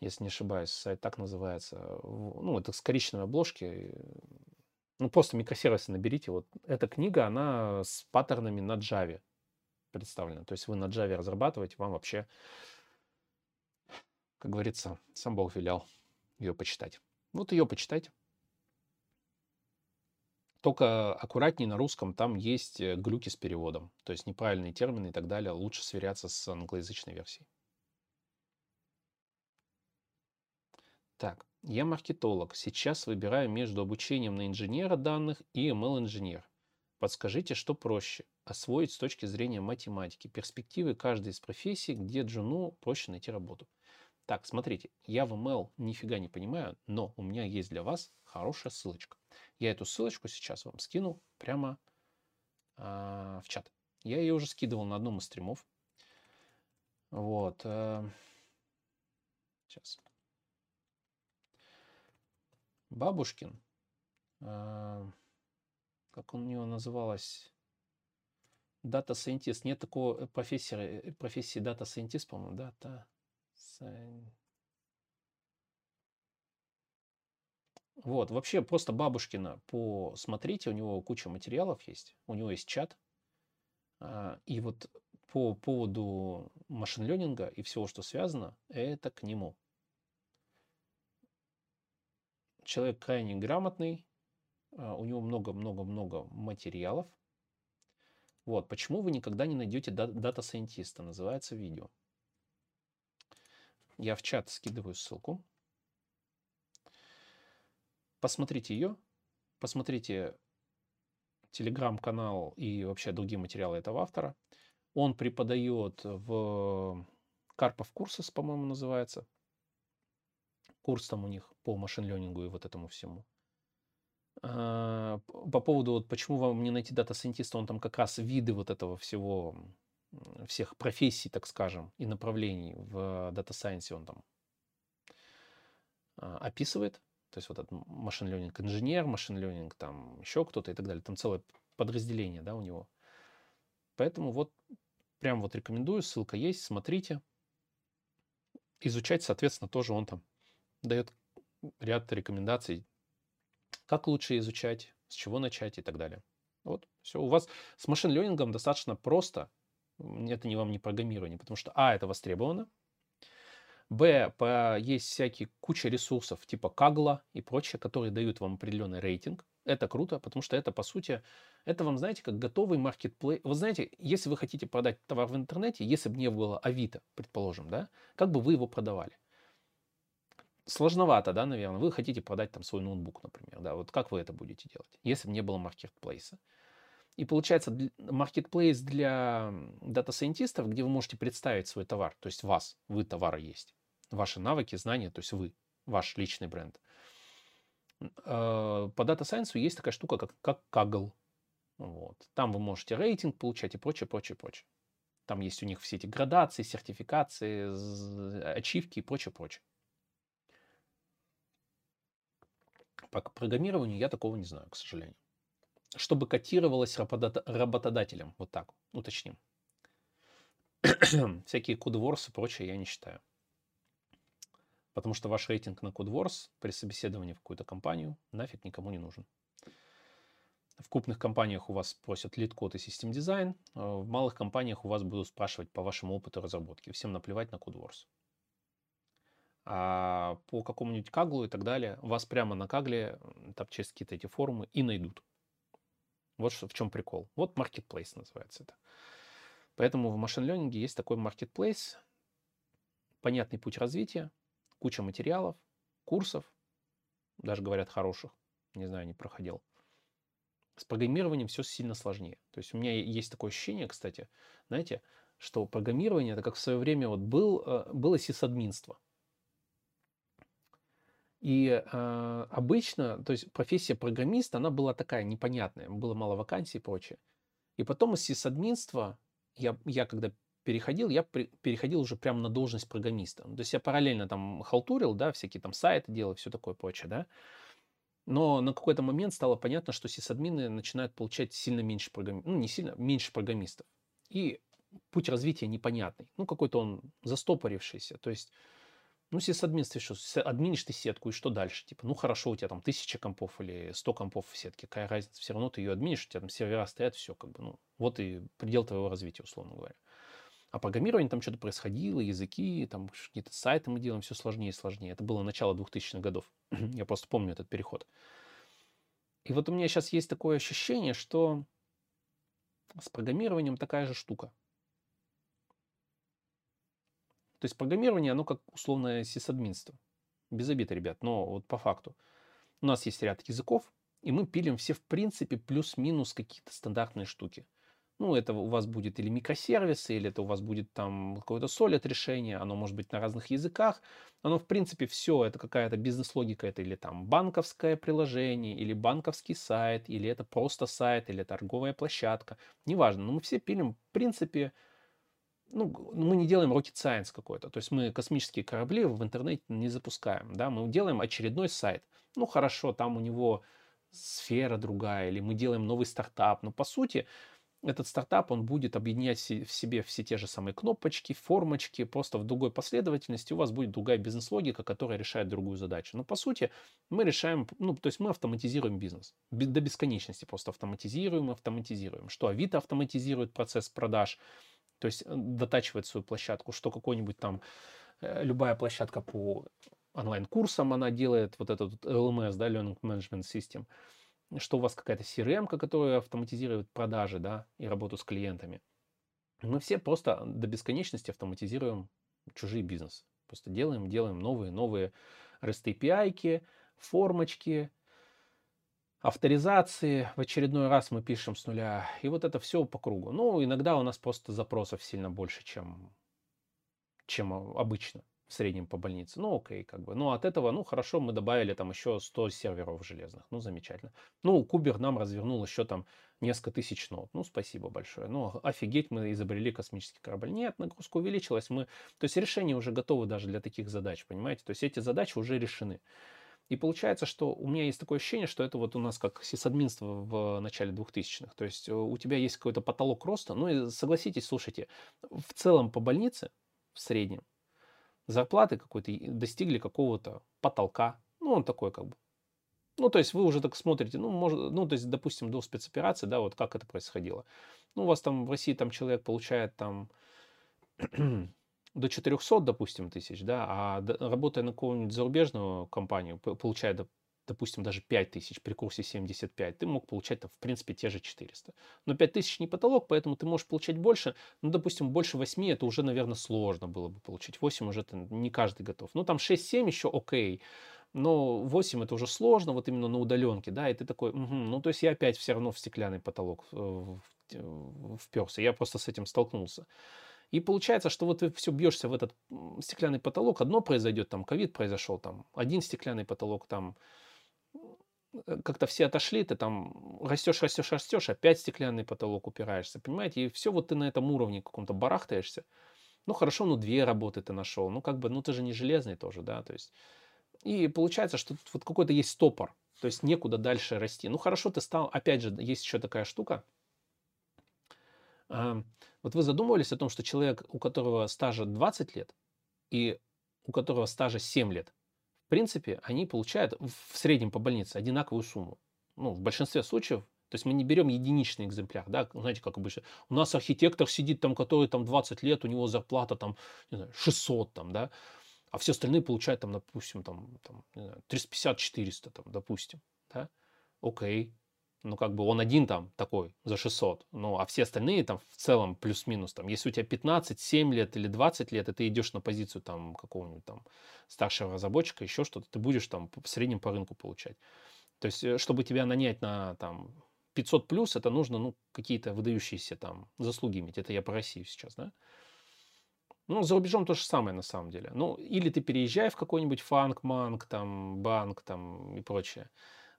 если не ошибаюсь, сайт так называется. Ну, это с коричневой обложки. Ну, просто микросервисы наберите. Вот эта книга, она с паттернами на Java представлена. То есть вы на Java разрабатываете, вам вообще, как говорится, сам Бог велел ее почитать. Вот ее почитайте. Только аккуратнее на русском, там есть э, глюки с переводом. То есть неправильные термины и так далее. Лучше сверяться с англоязычной версией. Так, я маркетолог. Сейчас выбираю между обучением на инженера данных и ML-инженер. Подскажите, что проще? Освоить с точки зрения математики. Перспективы каждой из профессий, где джуну проще найти работу. Так, смотрите, я в ML нифига не понимаю, но у меня есть для вас хорошая ссылочка. Я эту ссылочку сейчас вам скину прямо э, в чат. Я ее уже скидывал на одном из стримов. Вот. Э, сейчас. Бабушкин. Э, как у него называлось? Дата Scientist. Нет такого профессии, профессии Data Scientist, по-моему. Data Scientist. Вот, вообще просто Бабушкина, посмотрите, у него куча материалов есть, у него есть чат. А, и вот по поводу machine learning а и всего, что связано, это к нему. Человек крайне грамотный, а, у него много-много-много материалов. Вот, почему вы никогда не найдете дата-сайентиста, называется видео. Я в чат скидываю ссылку. Посмотрите ее, посмотрите телеграм-канал и вообще другие материалы этого автора. Он преподает в Karpov Courses, по-моему, называется. Курс там у них по machine learning у и вот этому всему. А, по поводу, вот, почему вам не найти дата-сайентиста, он там как раз виды вот этого всего, всех профессий, так скажем, и направлений в дата-сайенсе он там а, описывает. То есть вот этот машин ленинг инженер, машин ленинг там еще кто-то и так далее. Там целое подразделение, да, у него. Поэтому вот прям вот рекомендую, ссылка есть, смотрите. Изучать, соответственно, тоже он там дает ряд рекомендаций, как лучше изучать, с чего начать и так далее. Вот, все. У вас с машин ленингом достаточно просто. Это не вам не программирование, потому что, а, это востребовано, Б, по, есть всякие куча ресурсов типа Кагла и прочее, которые дают вам определенный рейтинг. Это круто, потому что это, по сути, это вам, знаете, как готовый маркетплейс. Вы знаете, если вы хотите продать товар в интернете, если бы не было Авито, предположим, да, как бы вы его продавали? Сложновато, да, наверное. Вы хотите продать там свой ноутбук, например, да, вот как вы это будете делать, если бы не было маркетплейса? И получается маркетплейс для дата-сайентистов, где вы можете представить свой товар, то есть вас, вы товар есть, ваши навыки, знания, то есть вы, ваш личный бренд. Э, по дата сайенсу есть такая штука, как, как Kaggle. Вот. Там вы можете рейтинг получать и прочее, прочее, прочее. Там есть у них все эти градации, сертификации, ачивки и прочее, прочее. По программированию я такого не знаю, к сожалению чтобы котировалось работодателем. Вот так уточним. Всякие Codewars ы и прочее я не считаю. Потому что ваш рейтинг на Codewars при собеседовании в какую-то компанию нафиг никому не нужен. В крупных компаниях у вас просят LeetCode и system design. А в малых компаниях у вас будут спрашивать по вашему опыту разработки. Всем наплевать на Codewars. А по какому-нибудь Kaggle у и так далее, вас прямо на Kaggle, там через какие-то эти форумы и найдут. Вот что, в чем прикол. Вот marketplace называется это. Поэтому в машин ленинге есть такой marketplace, понятный путь развития, куча материалов, курсов, даже говорят хороших, не знаю, не проходил. С программированием все сильно сложнее. То есть у меня есть такое ощущение, кстати, знаете, что программирование, это как в свое время вот был, э, было сисадминство. И э, обычно, то есть профессия программиста, она была такая непонятная, было мало вакансий и прочее. И потом из сисадминства, я, я когда переходил, я при, переходил уже прямо на должность программиста. То есть я параллельно там халтурил, да, всякие там сайты делал, все такое прочее, да. Но на какой-то момент стало понятно, что сисадмины начинают получать сильно меньше программистов, ну не сильно, меньше программистов. И путь развития непонятный. Ну какой-то он застопорившийся. То есть ну, сисадминстве что, админишь ты сетку, и что дальше? Типа, ну хорошо, у тебя там тысяча компов или сто компов в сетке, какая разница, все равно ты ее админишь, у тебя там сервера стоят, все, как бы, ну, вот и предел твоего развития, условно говоря. А программирование там что-то происходило, языки, там какие-то сайты мы делаем, все сложнее и сложнее. Это было начало 2000-х годов. Я просто помню этот переход. И вот у меня сейчас есть такое ощущение, что с программированием такая же штука. То есть программирование, оно как условное сисадминство. Без обид, ребят, но вот по факту. У нас есть ряд языков, и мы пилим все, в принципе, плюс-минус какие-то стандартные штуки. Ну, это у вас будет или микросервисы, или это у вас будет там какое-то солид решение, оно может быть на разных языках. Оно, в принципе, все, это какая-то бизнес-логика, это или там банковское приложение, или банковский сайт, или это просто сайт, или торговая площадка. Неважно, но мы все пилим, в принципе, ну, мы не делаем rocket science какой-то. То есть мы космические корабли в интернете не запускаем. Да? Мы делаем очередной сайт. Ну, хорошо, там у него сфера другая, или мы делаем новый стартап. Но по сути, этот стартап, он будет объединять в себе все те же самые кнопочки, формочки, просто в другой последовательности у вас будет другая бизнес-логика, которая решает другую задачу. Но по сути мы решаем, ну то есть мы автоматизируем бизнес. До бесконечности просто автоматизируем, автоматизируем. Что Авито автоматизирует процесс продаж, то есть э, дотачивает свою площадку, что какой-нибудь там, э, любая площадка по онлайн-курсам, она делает вот этот LMS, да, Learning Management System, что у вас какая-то CRM, которая автоматизирует продажи, да, и работу с клиентами. Мы все просто до бесконечности автоматизируем чужие бизнесы. Просто делаем, делаем новые, новые REST API, формочки, авторизации в очередной раз мы пишем с нуля. И вот это все по кругу. Ну, иногда у нас просто запросов сильно больше, чем, чем обычно в среднем по больнице. Ну, окей, как бы. Ну, от этого, ну, хорошо, мы добавили там еще 100 серверов железных. Ну, замечательно. Ну, Кубер нам развернул еще там несколько тысяч нот. Ну, спасибо большое. Ну, офигеть, мы изобрели космический корабль. Нет, нагрузка увеличилась. Мы... То есть решения уже готовы даже для таких задач, понимаете? То есть эти задачи уже решены. И получается, что у меня есть такое ощущение, что это вот у нас как сисадминство в начале 2000-х. То есть э, у тебя есть какой-то потолок роста. Ну и согласитесь, слушайте, в целом по больнице, в среднем, зарплаты какой-то достигли какого-то потолка. Ну, он такой как бы. Ну, то есть вы уже так смотрите, ну, может, ну, то есть, допустим, до спецоперации, да, вот как это происходило. Ну, у вас там в России там человек получает там до 400, допустим, тысяч, да, а работая на какую-нибудь зарубежную компанию, получая, допустим, даже 5 тысяч при курсе 75, ты мог получать, там, в принципе, те же 400. Но 5 тысяч не потолок, поэтому ты можешь получать больше. Ну, допустим, больше 8 это уже, наверное, сложно было бы получить. 8 уже не каждый готов. Ну, там 6-7 еще окей. Но 8 это уже сложно, вот именно на удаленке, да, и ты такой, угу, ну, то есть я опять все равно в стеклянный потолок э, вперся. Я просто с этим столкнулся. И получается, что вот ты все бьешься в этот стеклянный потолок, одно произойдет, там ковид произошел, там один стеклянный потолок, там э, как-то все отошли, ты там растешь, растешь, растешь, опять стеклянный потолок упираешься, понимаете? И все вот ты на этом уровне каком-то барахтаешься. Ну хорошо, ну две работы ты нашел, ну как бы, ну ты же не железный тоже, да, то есть. И получается, что вот какой-то есть стопор, то есть некуда дальше расти. Ну хорошо, ты стал, опять же, есть еще такая штука, вот вы задумывались о том, что человек, у которого стажа 20 лет и у которого стажа 7 лет, в принципе, они получают в среднем по больнице одинаковую сумму. Ну, в большинстве случаев то есть мы не берем единичный экземпляр, да, знаете, как обычно. У нас архитектор сидит там, который там 20 лет, у него зарплата там, не знаю, 600 там, да, а все остальные получают там, допустим, там, там 350-400 там, допустим, да. Окей, ну, как бы он один там такой за 600, ну, а все остальные там в целом плюс-минус, там, если у тебя 15, 7 лет или 20 лет, и ты идешь на позицию там какого-нибудь там старшего разработчика, еще что-то, ты будешь там в среднем по рынку получать. То есть, э, чтобы тебя нанять на там 500 плюс это нужно, ну, какие-то выдающиеся там заслуги иметь. Это я по России сейчас, да? Ну, за рубежом то же самое на самом деле. Ну, или ты переезжай в какой-нибудь фанк, манк, там, банк, там и прочее.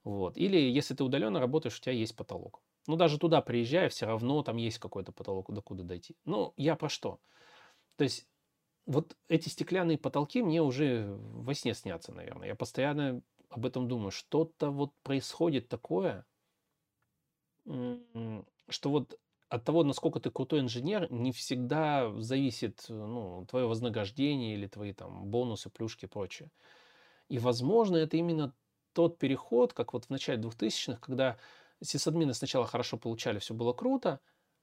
Вот. Или если ты удаленно работаешь, у тебя есть потолок. Ну, даже туда приезжая, все равно там есть какой-то потолок, докуда дойти. Ну, я про что? То есть вот эти стеклянные потолки мне уже во сне снятся, наверное. Я постоянно об этом думаю. Что-то вот происходит такое, что вот от того, насколько ты крутой инженер, не всегда зависит ну, твое вознаграждение или твои там бонусы, плюшки и прочее. И, возможно, это именно тот переход, как вот в начале 2000-х, когда сисадмины сначала хорошо получали, все было круто,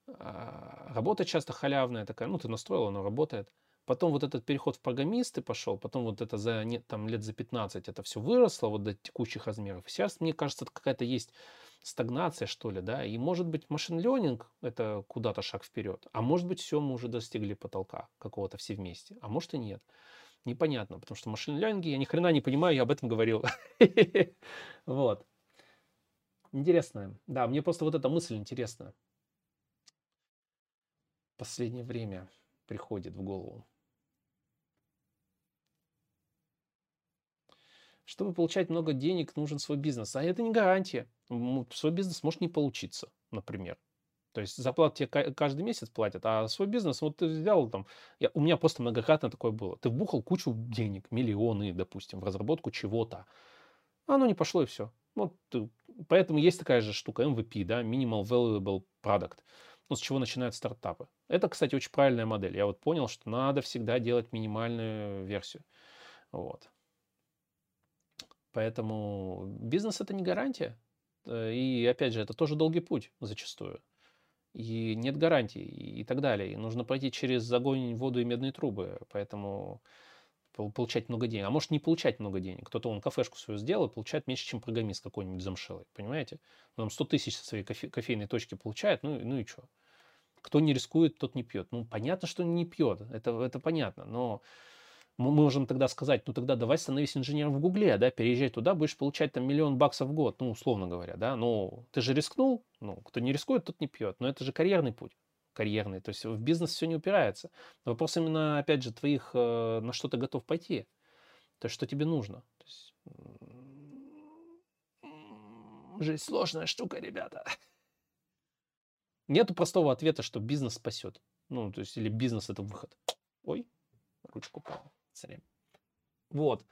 а, работа часто халявная такая, ну, ты настроил, оно работает. Потом вот этот переход в программисты пошел, потом вот это за там, лет за 15 это все выросло вот до текущих размеров. Сейчас, мне кажется, какая-то есть стагнация, что ли, да, и может быть машин ленинг это куда-то шаг вперед, а может быть все, мы уже достигли потолка какого-то все вместе, а может и нет. Непонятно, потому что машин ленинги я ни хрена не понимаю, я об этом говорил. Вот. Интересно. Да, мне просто вот эта мысль интересна. Последнее время приходит в голову. Чтобы получать много денег, нужен свой бизнес. А это не гарантия. Свой бизнес может не получиться, например. То есть зарплату тебе каждый месяц платят, а свой бизнес, вот ты взял там, я, у меня просто многократно такое было. Ты вбухал кучу денег, миллионы, допустим, в разработку чего-то. А оно не пошло и все. Вот, поэтому есть такая же штука, MVP, да, Minimal Valuable Product, ну, с чего начинают стартапы. Это, кстати, очень правильная модель. Я вот понял, что надо всегда делать минимальную версию. Вот. Поэтому бизнес это не гарантия. Э, и опять же, это тоже долгий путь зачастую. И нет гарантий и так далее. И нужно пройти через огонь, воду и медные трубы. Поэтому получать много денег. А может не получать много денег. Кто-то он кафешку свою сделал и получает меньше, чем программист какой-нибудь замшелый. Понимаете? Он 100 тысяч со своей кофе, кофейной точки получает, ну, ну и что? Кто не рискует, тот не пьет. Ну, понятно, что не пьет. Это, это понятно. Но мы можем тогда сказать, ну тогда давай становись инженером в Гугле, да, переезжай туда, будешь получать там миллион баксов в год, ну, условно говоря, да, ну, ты же рискнул, ну, кто не рискует, тот не пьет, но это же карьерный путь карьерный, то есть в бизнес все не упирается. Вопрос именно, опять же, твоих, э, на что ты готов пойти, то есть что тебе нужно. То есть, жизнь сложная штука, ребята. Нету простого ответа, что бизнес спасет. Ну, то есть, или бизнес это выход. Ой, ручку упала. Вот.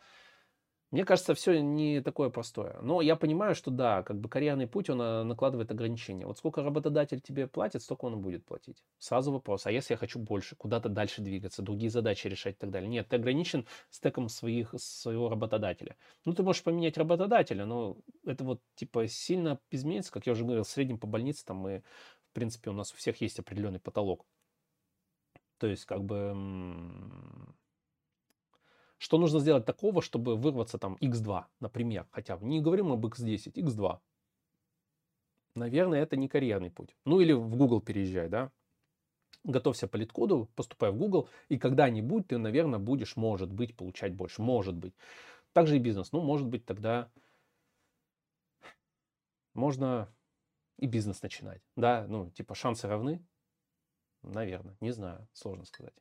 Мне кажется, все не такое простое. Но я понимаю, что да, как бы карьерный путь, он э, накладывает ограничения. Вот сколько работодатель тебе платит, столько он будет платить. Сразу вопрос, а если я хочу больше, куда-то дальше двигаться, другие задачи решать и так далее? Нет, ты ограничен стеком своих, своего работодателя. Ну, ты можешь поменять работодателя, но это вот типа сильно изменится, как я уже говорил, в среднем по больнице там мы, в принципе, у нас у всех есть определенный потолок. То есть, как бы что нужно сделать такого, чтобы вырваться там x2, например, хотя бы. Не говорим об x10, x2. Наверное, это не карьерный путь. Ну или в Google переезжай, да. Готовься по лид-коду, поступай в Google, и когда-нибудь ты, наверное, будешь, может быть, получать больше. Может быть. Также и бизнес. Ну, может быть, тогда можно и бизнес начинать. Да, ну, типа шансы равны? Наверное, не знаю, сложно сказать.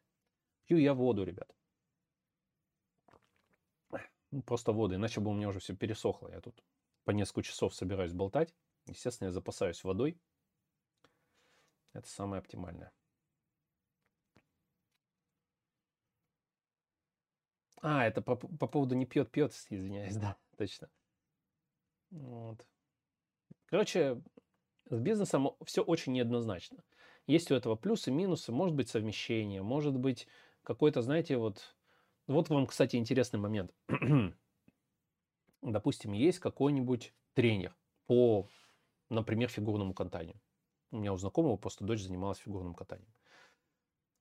Пью я воду, ребят. Ну, просто воды, иначе бы у меня уже все пересохло. Я тут по несколько часов собираюсь болтать. Естественно, я запасаюсь водой. Это самое оптимальное. А, это по, по поводу не пьет, пьет, извиняюсь, да, точно. Вот. Короче, с бизнесом все очень неоднозначно. Есть у этого плюсы, минусы, может быть совмещение, может быть какой-то, знаете, вот вот вам, кстати, интересный момент. Допустим, есть какой-нибудь тренер по, например, фигурному катанию. У меня у знакомого просто дочь занималась фигурным катанием.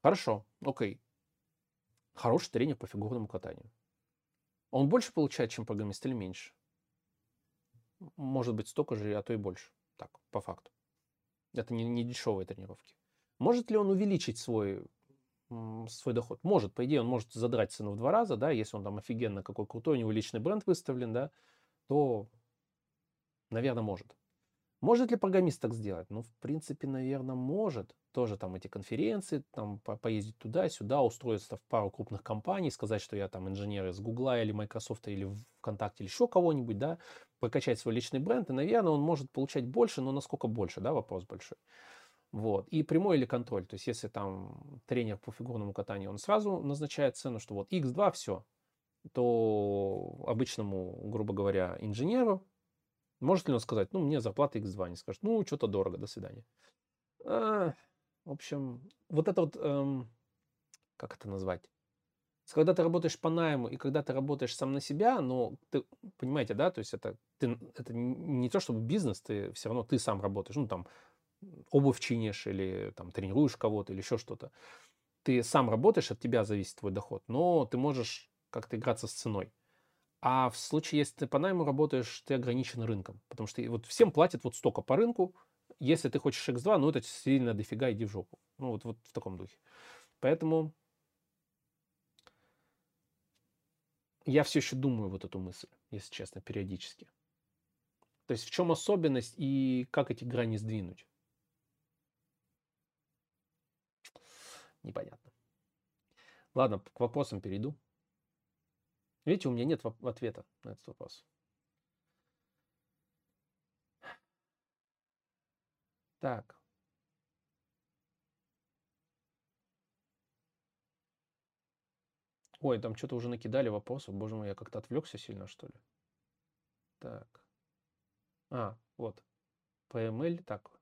Хорошо, окей. Хороший тренер по фигурному катанию. Он больше получает, чем программист или меньше? Может быть, столько же, а то и больше. Так, по факту. Это не, не дешевые тренировки. Может ли он увеличить свой свой доход. Может, по идее, он может задрать цену в два раза, да, если он там офигенно какой крутой, у него личный бренд выставлен, да, то, наверное, может. Может ли программист так сделать? Ну, в принципе, наверное, может. Тоже там эти конференции, там поездить туда-сюда, устроиться в пару крупных компаний, сказать, что я там инженер из Гугла или Microsoft или ВКонтакте или еще кого-нибудь, да, прокачать свой личный бренд, и, наверное, он может получать больше, но насколько больше, да, вопрос большой. Вот. И прямой или контроль. То есть, если там тренер по фигурному катанию, он сразу назначает цену, что вот x2 все, то обычному, грубо говоря, инженеру может ли он сказать, ну, мне зарплата x2, не скажет, ну, что-то дорого, до свидания. А, в общем, вот это вот, эм, как это назвать? Когда ты работаешь по найму и когда ты работаешь сам на себя, но ты, понимаете, да, то есть это, ты, это не то, чтобы бизнес, ты все равно ты сам работаешь, ну, там, обувь чинишь или там тренируешь кого-то или еще что-то. Ты сам работаешь, от тебя зависит твой доход, но ты можешь как-то играться с ценой. А в случае, если ты по найму работаешь, ты ограничен рынком. Потому что вот всем платят вот столько по рынку. Если ты хочешь X2, ну это сильно дофига, иди в жопу. Ну вот, вот в таком духе. Поэтому я все еще думаю вот эту мысль, если честно, периодически. То есть в чем особенность и как эти грани сдвинуть? Непонятно. Ладно, к вопросам перейду. Видите, у меня нет ответа на этот вопрос. Так. Ой, там что-то уже накидали вопросов. Боже мой, я как-то отвлекся сильно, что ли? Так. А, вот. PML, так.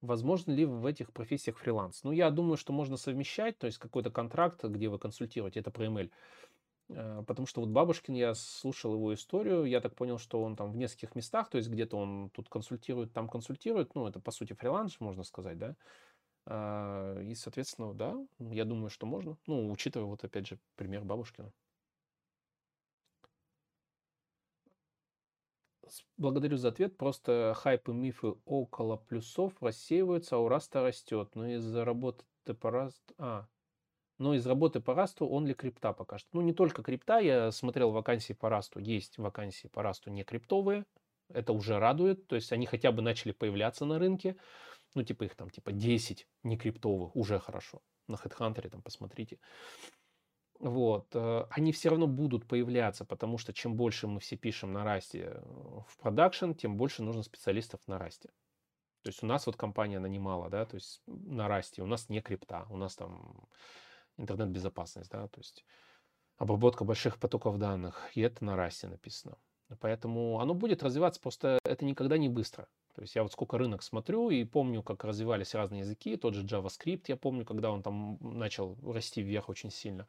Возможно ли в этих профессиях фриланс? Ну, я думаю, что можно совмещать, то есть какой-то контракт, где вы консультируете, это PML. Э, потому что вот Бабушкин, я слушал его историю, я так понял, что он там в нескольких местах, то есть где-то он тут консультирует, там консультирует, ну, это по сути фриланс, можно сказать, да. А, и, соответственно, да, я думаю, что можно, ну, учитывая вот опять же пример Бабушкина. Благодарю за ответ. Просто хайп и мифы около плюсов рассеиваются, а у Rust а растет. Но из-за работы по Rust... А, но из работы по Rust у only крипта пока что. Ну, не только крипта, я смотрел вакансии по Rust у, есть вакансии по Rust у не криптовые, это уже радует, то есть они хотя бы начали появляться на рынке, ну, типа их там, типа 10 не криптовых, уже хорошо. На HeadHunter там посмотрите. Вот. Э, они все равно будут появляться, потому что чем больше мы все пишем на расте э, в продакшн, тем больше нужно специалистов на расте. То есть у нас вот компания нанимала, да, то есть на расте, у нас не крипта, у нас там интернет-безопасность, да, то есть обработка больших потоков данных, и это на расе написано. Поэтому оно будет развиваться, просто это никогда не быстро. То есть я вот сколько рынок смотрю и помню, как развивались разные языки, тот же JavaScript, я помню, когда он там начал расти вверх очень сильно.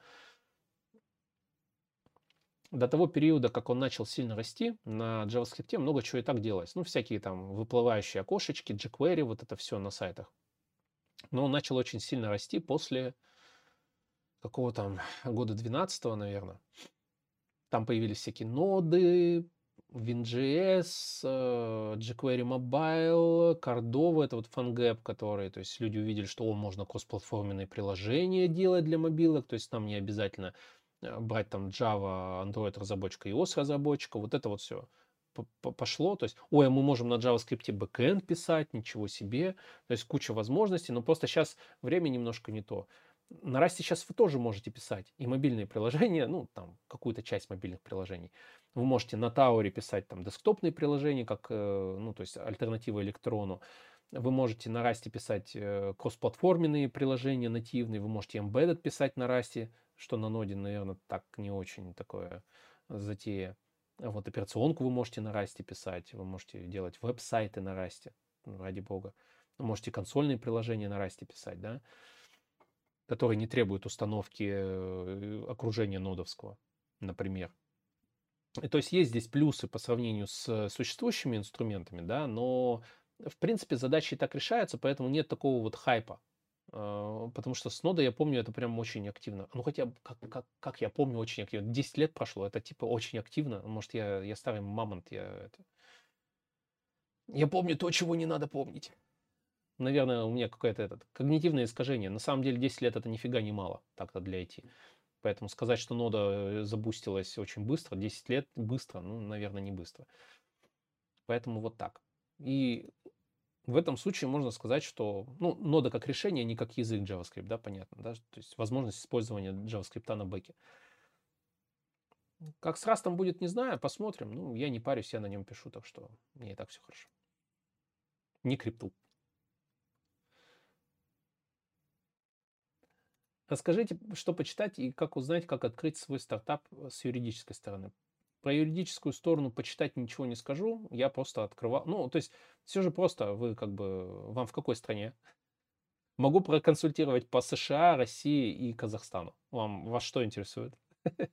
До того периода, как он начал сильно расти, на JavaScript много чего и так делалось. Ну, всякие там выплывающие окошечки, jQuery, вот это все на сайтах. Но он начал очень сильно расти после какого там года 12 наверное. Там появились всякие ноды, WinJS, jQuery Mobile, Cordova, это вот FunGap, который, то есть люди увидели, что о, можно кроссплатформенные приложения делать для мобилок, то есть нам не обязательно брать там Java, Android разработчика, iOS разработчика, вот это вот все пошло, то есть, ой, а мы можем на JavaScript backend писать, ничего себе, то есть куча возможностей, но просто сейчас время немножко не то. На Расте сейчас вы тоже можете писать и мобильные приложения, ну, там, какую-то часть мобильных приложений. Вы можете на Tauri писать там десктопные приложения, как, э, ну, то есть альтернатива электрону. Вы можете на Rust е писать э, кроссплатформенные приложения нативные, вы можете embedded писать на Rust е, что на ноде, наверное, так не очень такое затея. Вот операционку вы можете на Rust е писать, вы можете делать веб-сайты на Rust е, ну, ради бога. Вы можете консольные приложения на Rust е писать, да которые не требуют установки э, окружения нодовского, например. И, то есть есть здесь плюсы по сравнению с существующими инструментами, да, но в принципе задачи и так решаются, поэтому нет такого вот хайпа. А, потому что с нода, я помню, это прям очень активно. Ну, хотя, как, как, как я помню, очень активно. 10 лет прошло, это типа очень активно. Может, я, я старый мамонт, я это... Я помню то, чего не надо помнить наверное, у меня какое-то этот, когнитивное искажение. На самом деле 10 лет это нифига не мало так-то для IT. Поэтому сказать, что нода э, забустилась очень быстро, 10 лет быстро, ну, наверное, не быстро. Поэтому вот так. И в этом случае можно сказать, что ну, нода как решение, не как язык JavaScript, да, понятно, да, то есть возможность использования JavaScript на бэке. Как с Rust будет, не знаю, посмотрим. Ну, я не парюсь, я на нем пишу, так что мне и так все хорошо. Не крипту. Расскажите, что почитать и как узнать, как открыть свой стартап э, с юридической стороны. Про юридическую сторону почитать ничего не скажу. Я просто открывал. Ну, то есть, все же просто. Вы как бы... Вам в какой стране? Могу проконсультировать по США, России и Казахстану. Вам вас что интересует?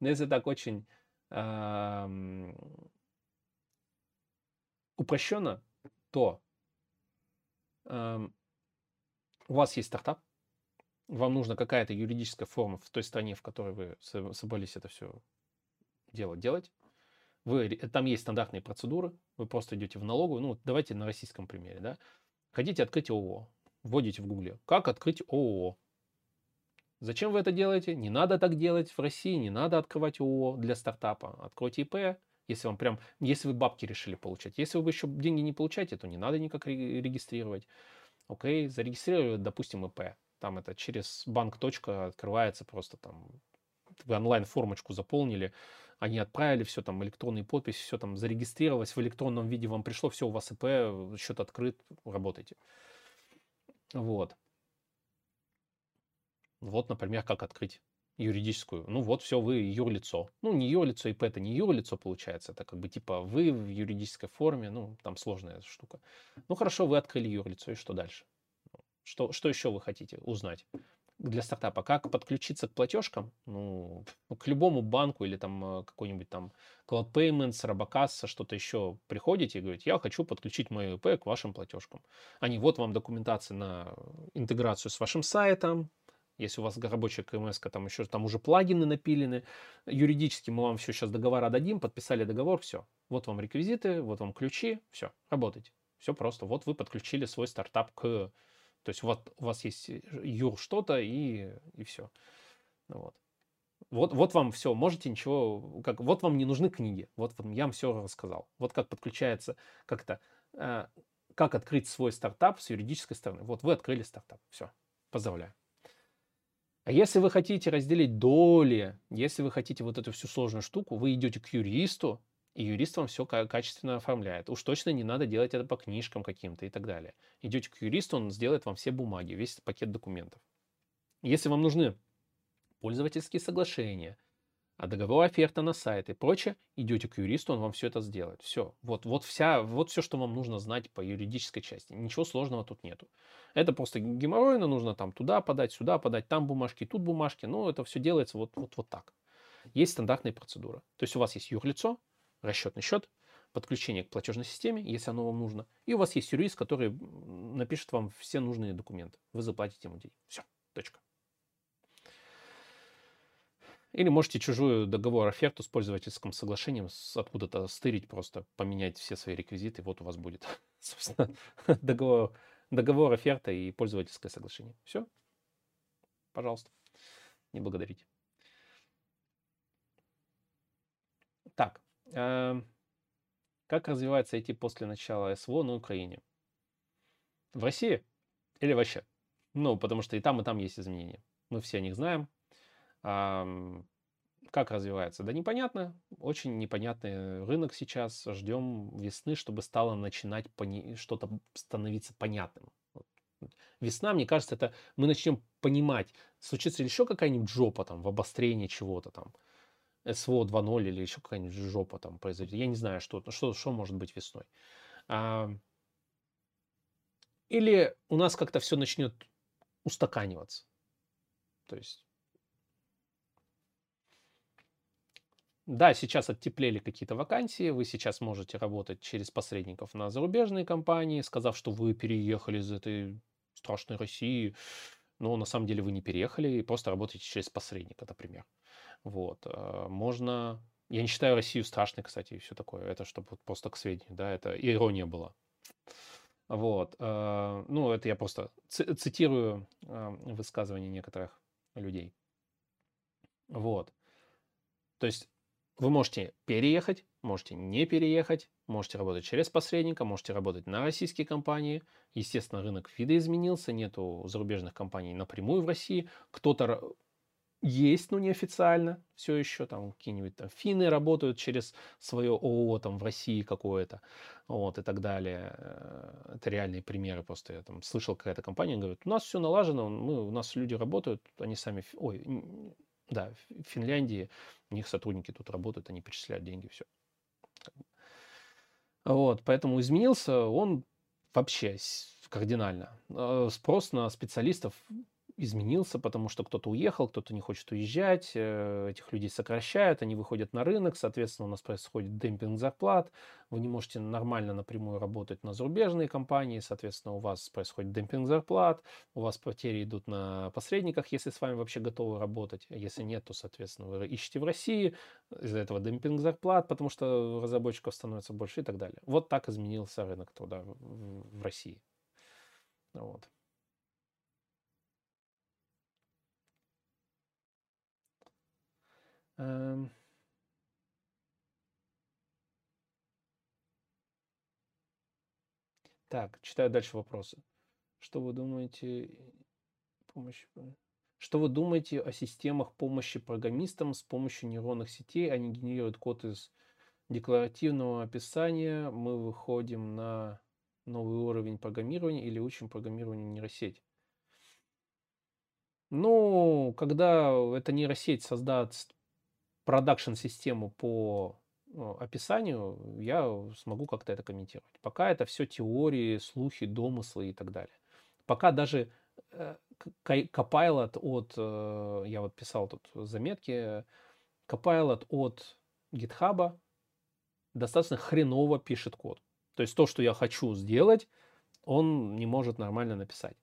Но если так очень упрощенно, то у вас есть стартап, вам нужна какая-то юридическая форма в той стране, в которой вы собрались это все дело делать. Вы, там есть стандартные процедуры, вы просто идете в налоговую, ну, давайте на российском примере, да. Хотите открыть ООО, вводите в гугле, как открыть ООО. Зачем вы это делаете? Не надо так делать в России, не надо открывать ООО для стартапа. Откройте ИП, если вам прям, если вы бабки решили получать. Если вы еще деньги не получаете, то не надо никак регистрировать. Окей, зарегистрировали, допустим, ИП там это через банк. Точка открывается просто там вы онлайн-формочку заполнили, они отправили все там, электронные подписи, все там зарегистрировалось в электронном виде, вам пришло, все, у вас ИП, счет открыт, работайте. Вот. Вот, например, как открыть юридическую. Ну вот, все, вы юрлицо. Ну, не юрлицо, ИП это не юрлицо получается, это как бы типа вы в юридической форме, ну, там сложная штука. Ну, хорошо, вы открыли юрлицо, и что дальше? Что, что еще вы хотите узнать для стартапа? Как подключиться к платежкам? Ну, к любому банку или там э, какой-нибудь там Cloud Payments, Робокасса, что-то еще приходите и говорите, я хочу подключить мою ИП к вашим платежкам. Они, вот вам документация на интеграцию с вашим сайтом, если у вас рабочая КМС, там еще там уже плагины напилены, юридически мы вам все сейчас договора дадим, подписали договор, все. Вот вам реквизиты, вот вам ключи, все, работайте. Все просто. Вот вы подключили свой стартап к то есть вот у вас есть э, юр что-то и, и все. Вот. Вот, вот вам все, можете ничего, как, вот вам не нужны книги, вот вам, я вам все рассказал. Вот как подключается как-то, э, как открыть свой стартап с юридической стороны. Вот вы открыли стартап, все, поздравляю. А если вы хотите разделить доли, если вы хотите вот эту всю сложную штуку, вы идете к юристу, и юрист вам все качественно оформляет. Уж точно не надо делать это по книжкам каким-то и так далее. Идете к юристу, он сделает вам все бумаги, весь пакет документов. Если вам нужны пользовательские соглашения, а договор оферта на сайт и прочее, идете к юристу, он вам все это сделает. Все. Вот, вот, вся, вот все, что вам нужно знать по юридической части. Ничего сложного тут нету. Это просто геморройно, нужно там туда подать, сюда подать, там бумажки, тут бумажки. Но это все делается вот, вот, вот так. Есть стандартные процедуры. То есть у вас есть юрлицо, расчетный счет, подключение к платежной системе, если оно вам нужно. И у вас есть юрист, который напишет вам все нужные документы. Вы заплатите ему деньги. Все, точка. Или можете чужую договор оферту с пользовательским соглашением откуда-то стырить, просто поменять все свои реквизиты. Вот у вас будет, собственно, договор, договор оферта и пользовательское соглашение. Все. Пожалуйста. Не благодарите. Так. Эм, как развивается IT после начала СВО на Украине? В России или вообще? Ну, потому что и там, и там есть изменения. Мы все о них знаем. Как развивается? Да непонятно. Очень непонятный рынок сейчас. Ждем весны, чтобы стало начинать пони... что-то становиться понятным. Весна, мне кажется, это мы начнем понимать, случится ли еще какая-нибудь жопа там в обострении чего-то там. СВО 2.0 или еще какая-нибудь жопа там произойдет. Я не знаю, что, что, что может быть весной. А, или у нас как-то все начнет устаканиваться. То есть, да, сейчас оттеплели какие-то вакансии, вы сейчас можете работать через посредников на зарубежные компании, сказав, что вы переехали из этой страшной России, но на самом деле вы не переехали и просто работаете через посредника, например. Вот. Э, можно... Я не считаю Россию страшной, кстати, и все такое. Это чтобы просто к сведению, да, это ирония была. Вот. Э, ну, это я просто цитирую э, высказывания некоторых людей. Вот. То есть вы можете переехать, можете не переехать, можете работать через посредника, можете работать на российские компании. Естественно, рынок видоизменился, нету зарубежных компаний напрямую в России. Кто-то есть, но неофициально все еще, там какие-нибудь там финны работают через свое ООО там в России какое-то, вот, и так далее. Э, это реальные примеры просто. Я там слышал, какая-то компания говорит, у нас все налажено, мы, у нас люди работают, они сами, ой, да, в Финляндии у них сотрудники тут работают, они перечисляют деньги, все. Вот, поэтому изменился он вообще кардинально. Э, спрос на специалистов изменился, потому что кто-то уехал, кто-то не хочет уезжать, э, этих людей сокращают, они выходят на рынок, соответственно, у нас происходит демпинг зарплат, вы не можете нормально напрямую работать на зарубежные компании, соответственно, у вас происходит демпинг зарплат, у вас потери идут на посредниках, если с вами вообще готовы работать, а если нет, то, соответственно, вы ищете в России, из-за этого демпинг зарплат, потому что разработчиков становится больше и так далее. Вот так изменился рынок труда в России. Вот. Эм. Так, читаю дальше вопросы. Что вы думаете помощь, что вы думаете о системах помощи программистам с помощью нейронных сетей? Они генерируют код из декларативного описания. Мы выходим на новый уровень программирования или учим программированию нейросеть. Ну, когда эта нейросеть создаст продакшн-систему по ну, описанию, я смогу как-то это комментировать. Пока это все теории, слухи, домыслы и так далее. Пока даже э, Copilot от, э, я вот писал тут заметки, Copilot от GitHub достаточно хреново пишет код. То есть то, что я хочу сделать, он не может нормально написать.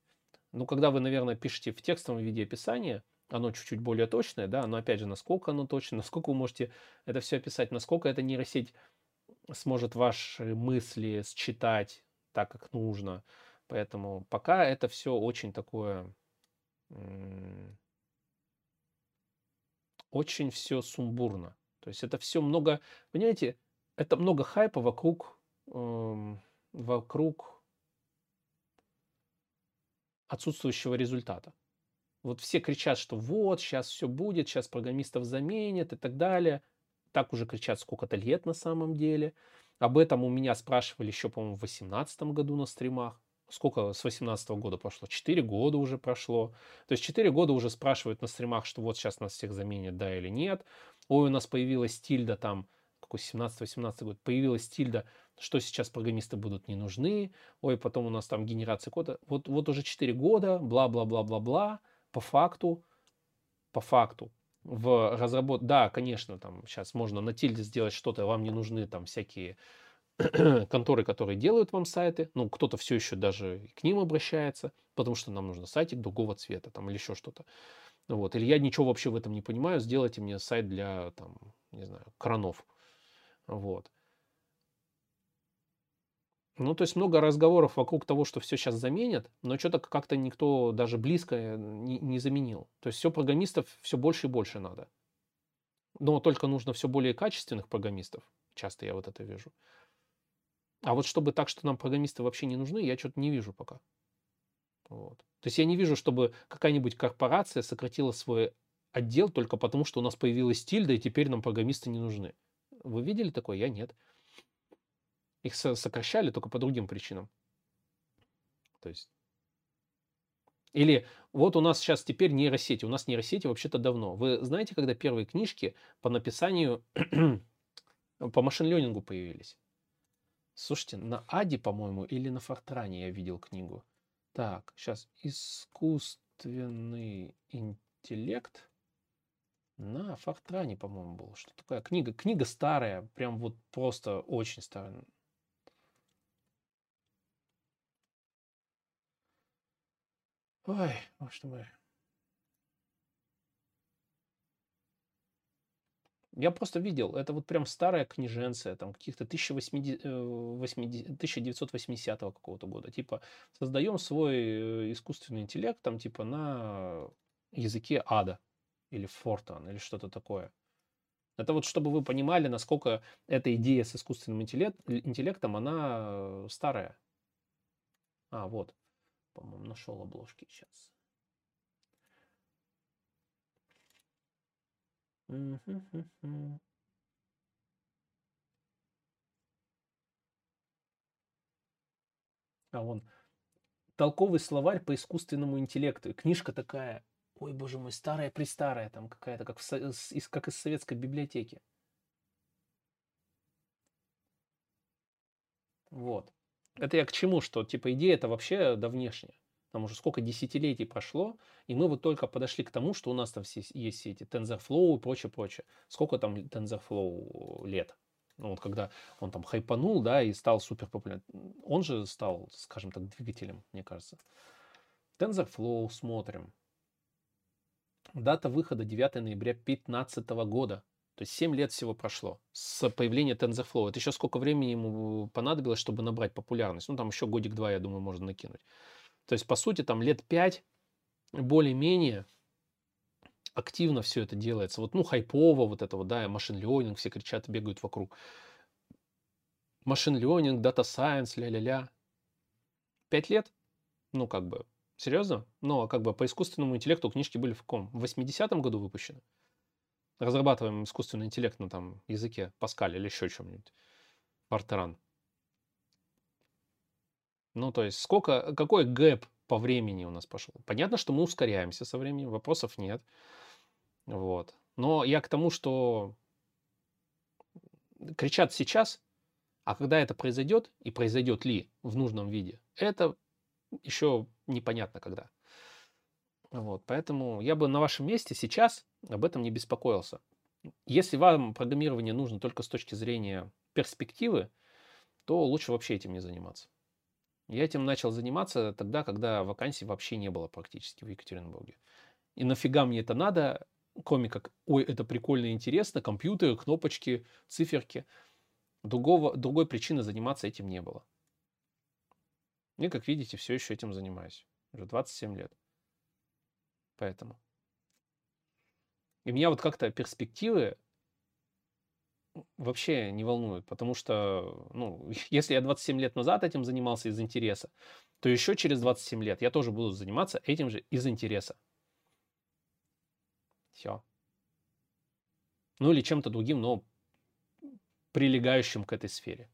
Ну, когда вы, наверное, пишете в текстовом виде описания, оно чуть-чуть более точное, да, но опять же, насколько оно точно, насколько вы можете это все описать, насколько эта нейросеть сможет ваши мысли считать так, как нужно. Поэтому пока это все очень такое, очень все сумбурно. То есть это все много, понимаете, это много хайпа вокруг, эм, вокруг отсутствующего результата вот все кричат, что вот, сейчас все будет, сейчас программистов заменят и так далее. Так уже кричат сколько-то лет на самом деле. Об этом у меня спрашивали еще, по-моему, в 2018 году на стримах. Сколько с 2018 года прошло? Четыре года уже прошло. То есть четыре года уже спрашивают на стримах, что вот сейчас нас всех заменят, да или нет. Ой, у нас появилась тильда там, какой 17-18 год, появилась тильда, что сейчас программисты будут не нужны. Ой, потом у нас там генерация кода. Вот, вот уже 4 года, бла-бла-бла-бла-бла по факту, по факту, в разработке, да, конечно, там сейчас можно на тильде сделать что-то, вам не нужны там всякие конторы, которые делают вам сайты, ну, кто-то все еще даже к ним обращается, потому что нам нужно сайтик другого цвета там или еще что-то. Вот. Или я ничего вообще в этом не понимаю, сделайте мне сайт для, там, не знаю, кранов. Вот. Ну, то есть много разговоров вокруг того, что все сейчас заменят, но что-то как-то никто даже близко э, не, не заменил. То есть все программистов все больше и больше надо. Но только нужно все более качественных программистов. Часто я вот это вижу. А вот чтобы так, что нам программисты вообще не нужны, я что-то не вижу пока. Вот. То есть я не вижу, чтобы какая-нибудь корпорация сократила свой отдел только потому, что у нас появилась тильда, и теперь нам программисты не нужны. Вы видели такое? Я нет. Их сокращали только по другим причинам. То есть... Или вот у нас сейчас теперь нейросети. У нас нейросети вообще-то давно. Вы знаете, когда первые книжки по написанию, по машин-ленингу появились? Слушайте, на Аде, по-моему, или на Фортране я видел книгу. Так, сейчас. Искусственный интеллект. На Фортране, по-моему, был. Что такое? Книга. Книга старая. Прям вот просто очень старая. Ой, боже мой. Я просто видел, это вот прям старая книженция, там каких-то 1980 какого-то года. Типа, создаем свой э, искусственный интеллект, там, типа, на языке ада или фортан или что-то такое. Это вот чтобы вы понимали, насколько эта идея с искусственным интеллект, интеллектом, она э, старая. А, вот. По-моему, нашел обложки сейчас. А вон толковый словарь по искусственному интеллекту. И книжка такая, ой, боже мой, старая-престарая, там какая-то, как, из, как из советской библиотеки. Вот. Это я к чему, что типа идея это вообще давнешняя. Там уже сколько десятилетий прошло, и мы вот только подошли к тому, что у нас там все, есть эти TensorFlow и прочее, прочее. Сколько там TensorFlow лет? Ну, вот когда он там хайпанул, да, и стал супер популярным. Он же стал, скажем так, двигателем, мне кажется. TensorFlow смотрим. Дата выхода 9 ноября 2015 года. То есть 7 лет всего прошло с появления TensorFlow. Это еще сколько времени ему понадобилось, чтобы набрать популярность. Ну, там еще годик-два, я думаю, можно накинуть. То есть, по сути, там лет 5 более-менее активно все это делается. Вот, ну, хайпово вот это вот, да, машин ленинг, все кричат, бегают вокруг. Машин ленинг, дата сайенс, ля-ля-ля. Пять лет? Ну, как бы, серьезно? Ну, а как бы по искусственному интеллекту книжки были в каком? В 80-м году выпущены? Разрабатываем искусственный интеллект на там языке Паскаль или еще чем-нибудь. Фортеран. Ну, то есть, сколько, какой гэп по времени у нас пошел? Понятно, что мы ускоряемся со временем, вопросов нет. Вот. Но я к тому, что кричат сейчас, а когда это произойдет и произойдет ли в нужном виде, это еще непонятно когда. Вот, поэтому я бы на вашем месте сейчас об этом не беспокоился. Если вам программирование нужно только с точки зрения перспективы, то лучше вообще этим не заниматься. Я этим начал заниматься тогда, когда вакансий вообще не было практически в Екатеринбурге. И нафига мне это надо, кроме как, ой, это прикольно интересно, компьютеры, кнопочки, циферки. Другого, другой причины заниматься этим не было. И, как видите, все еще этим занимаюсь. Уже 27 лет. Поэтому. И меня вот как-то перспективы вообще не волнуют, потому что, ну, если я 27 лет назад этим занимался из интереса, то еще через 27 лет я тоже буду заниматься этим же из интереса. Все. Ну или чем-то другим, но прилегающим к этой сфере.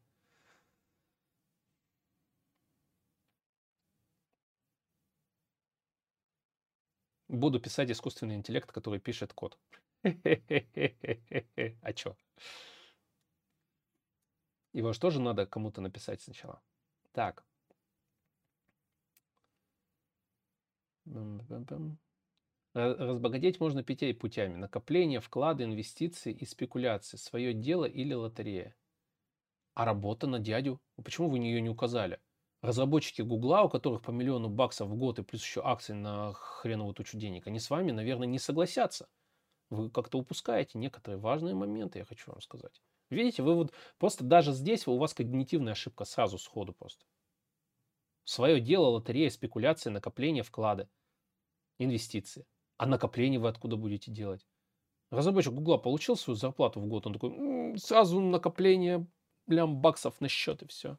Буду писать искусственный интеллект, который пишет код. А чё? Его же тоже надо кому-то написать сначала. Так. Разбогатеть можно пятей путями. Накопление, вклады, инвестиции и спекуляции. Свое дело или лотерея. А работа на дядю? Почему вы ее не указали? Разработчики Гугла, у которых по миллиону баксов в год и плюс еще акции на хреновую тучу денег, они с вами, наверное, не согласятся. Вы как-то упускаете некоторые важные моменты, я хочу вам сказать. Видите, вы вот просто даже здесь у вас когнитивная ошибка сразу сходу просто. Свое дело, лотерея, спекуляции, накопление, вклады, инвестиции. А накопление вы откуда будете делать? Разработчик Гугла получил свою зарплату в год, он такой, сразу накопление лям баксов на счет и все.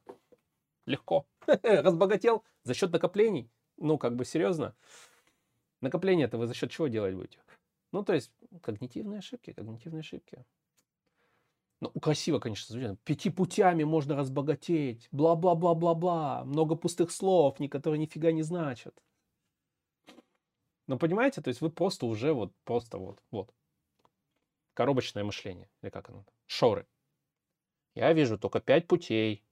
Легко. Разбогател за счет накоплений. Ну, как бы серьезно. Накопление-то вы за счет чего делать будете? Ну, то есть, когнитивные ошибки, когнитивные ошибки. Ну, красиво, конечно, звучит. Пяти путями можно разбогатеть. Бла-бла-бла-бла-бла. Много пустых слов, которые нифига не значат. Но понимаете, то есть вы просто уже вот, просто вот, вот. Коробочное мышление. Или как оно? Шоры. Я вижу только пять путей.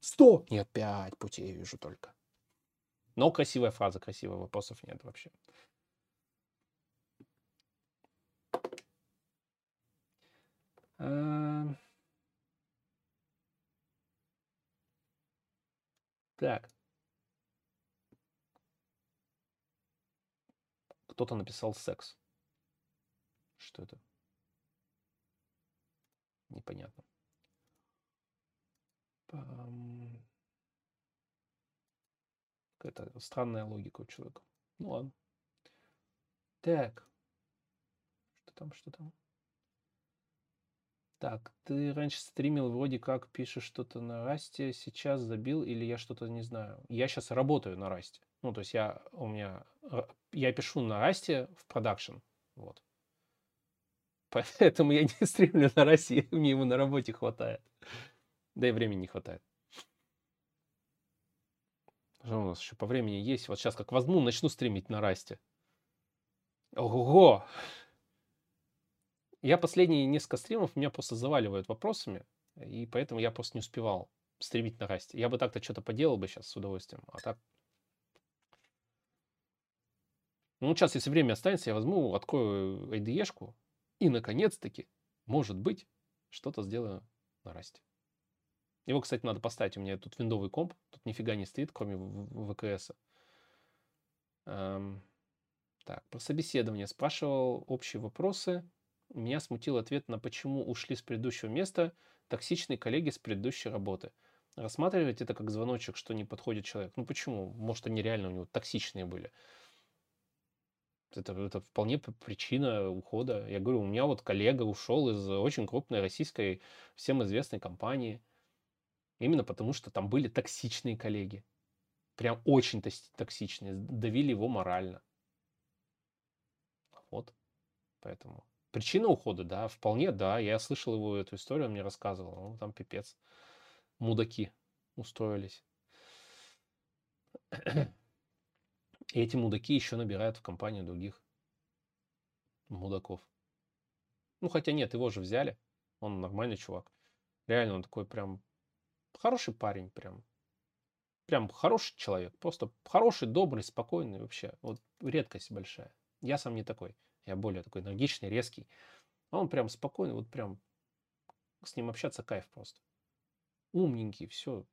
Сто! Нет, пять путей вижу только. Но красивая фраза, красивая, вопросов нет вообще. Эм. Так. Кто-то написал секс. Что это? Непонятно. Какая-то странная логика у человека. Ну ладно. Так. Что там, что там? Так, ты раньше стримил, вроде как пишешь что-то на Расте, сейчас забил или я что-то не знаю. Я сейчас работаю на Расте. Ну, то есть я у меня я пишу на Rust е в продакшн, вот. Поэтому я не стримлю на Rust е, мне его на работе хватает. Да и времени не хватает. Что у нас еще по времени есть? Вот сейчас как возьму, начну стримить на Rust е. Ого! Я последние несколько стримов меня просто заваливают вопросами, и поэтому я просто не успевал стримить на Rust е. Я бы так-то что-то поделал бы сейчас с удовольствием, а так... Ну, сейчас, если время останется, я возьму, открою IDE-шку и, наконец-таки, может быть, что-то сделаю на расте. Его, кстати, надо поставить. У меня тут виндовый комп. Тут нифига не стоит, кроме ВКС. Эм, так, про собеседование. Спрашивал общие вопросы. Меня смутил ответ на почему ушли с предыдущего места токсичные коллеги с предыдущей работы. Рассматривать это как звоночек, что не подходит человек. Ну почему? Может, они реально у него токсичные были. Это, это вполне причина ухода. Я говорю, у меня вот коллега ушел из очень крупной российской, всем известной компании. Именно потому, что там были токсичные коллеги. Прям очень токсичные. Давили его морально. Вот. Поэтому Причина ухода, да, вполне, да. Я слышал его эту историю, он мне рассказывал. Ну, там пипец. Мудаки устроились. И эти мудаки еще набирают в компанию других мудаков. Ну, хотя нет, его же взяли. Он нормальный чувак. Реально, он такой прям хороший парень, прям. Прям хороший человек. Просто хороший, добрый, спокойный вообще. Вот редкость большая. Я сам не такой. Я более такой энергичный, резкий. А он прям спокойный, вот прям с ним общаться кайф просто. Умненький, все.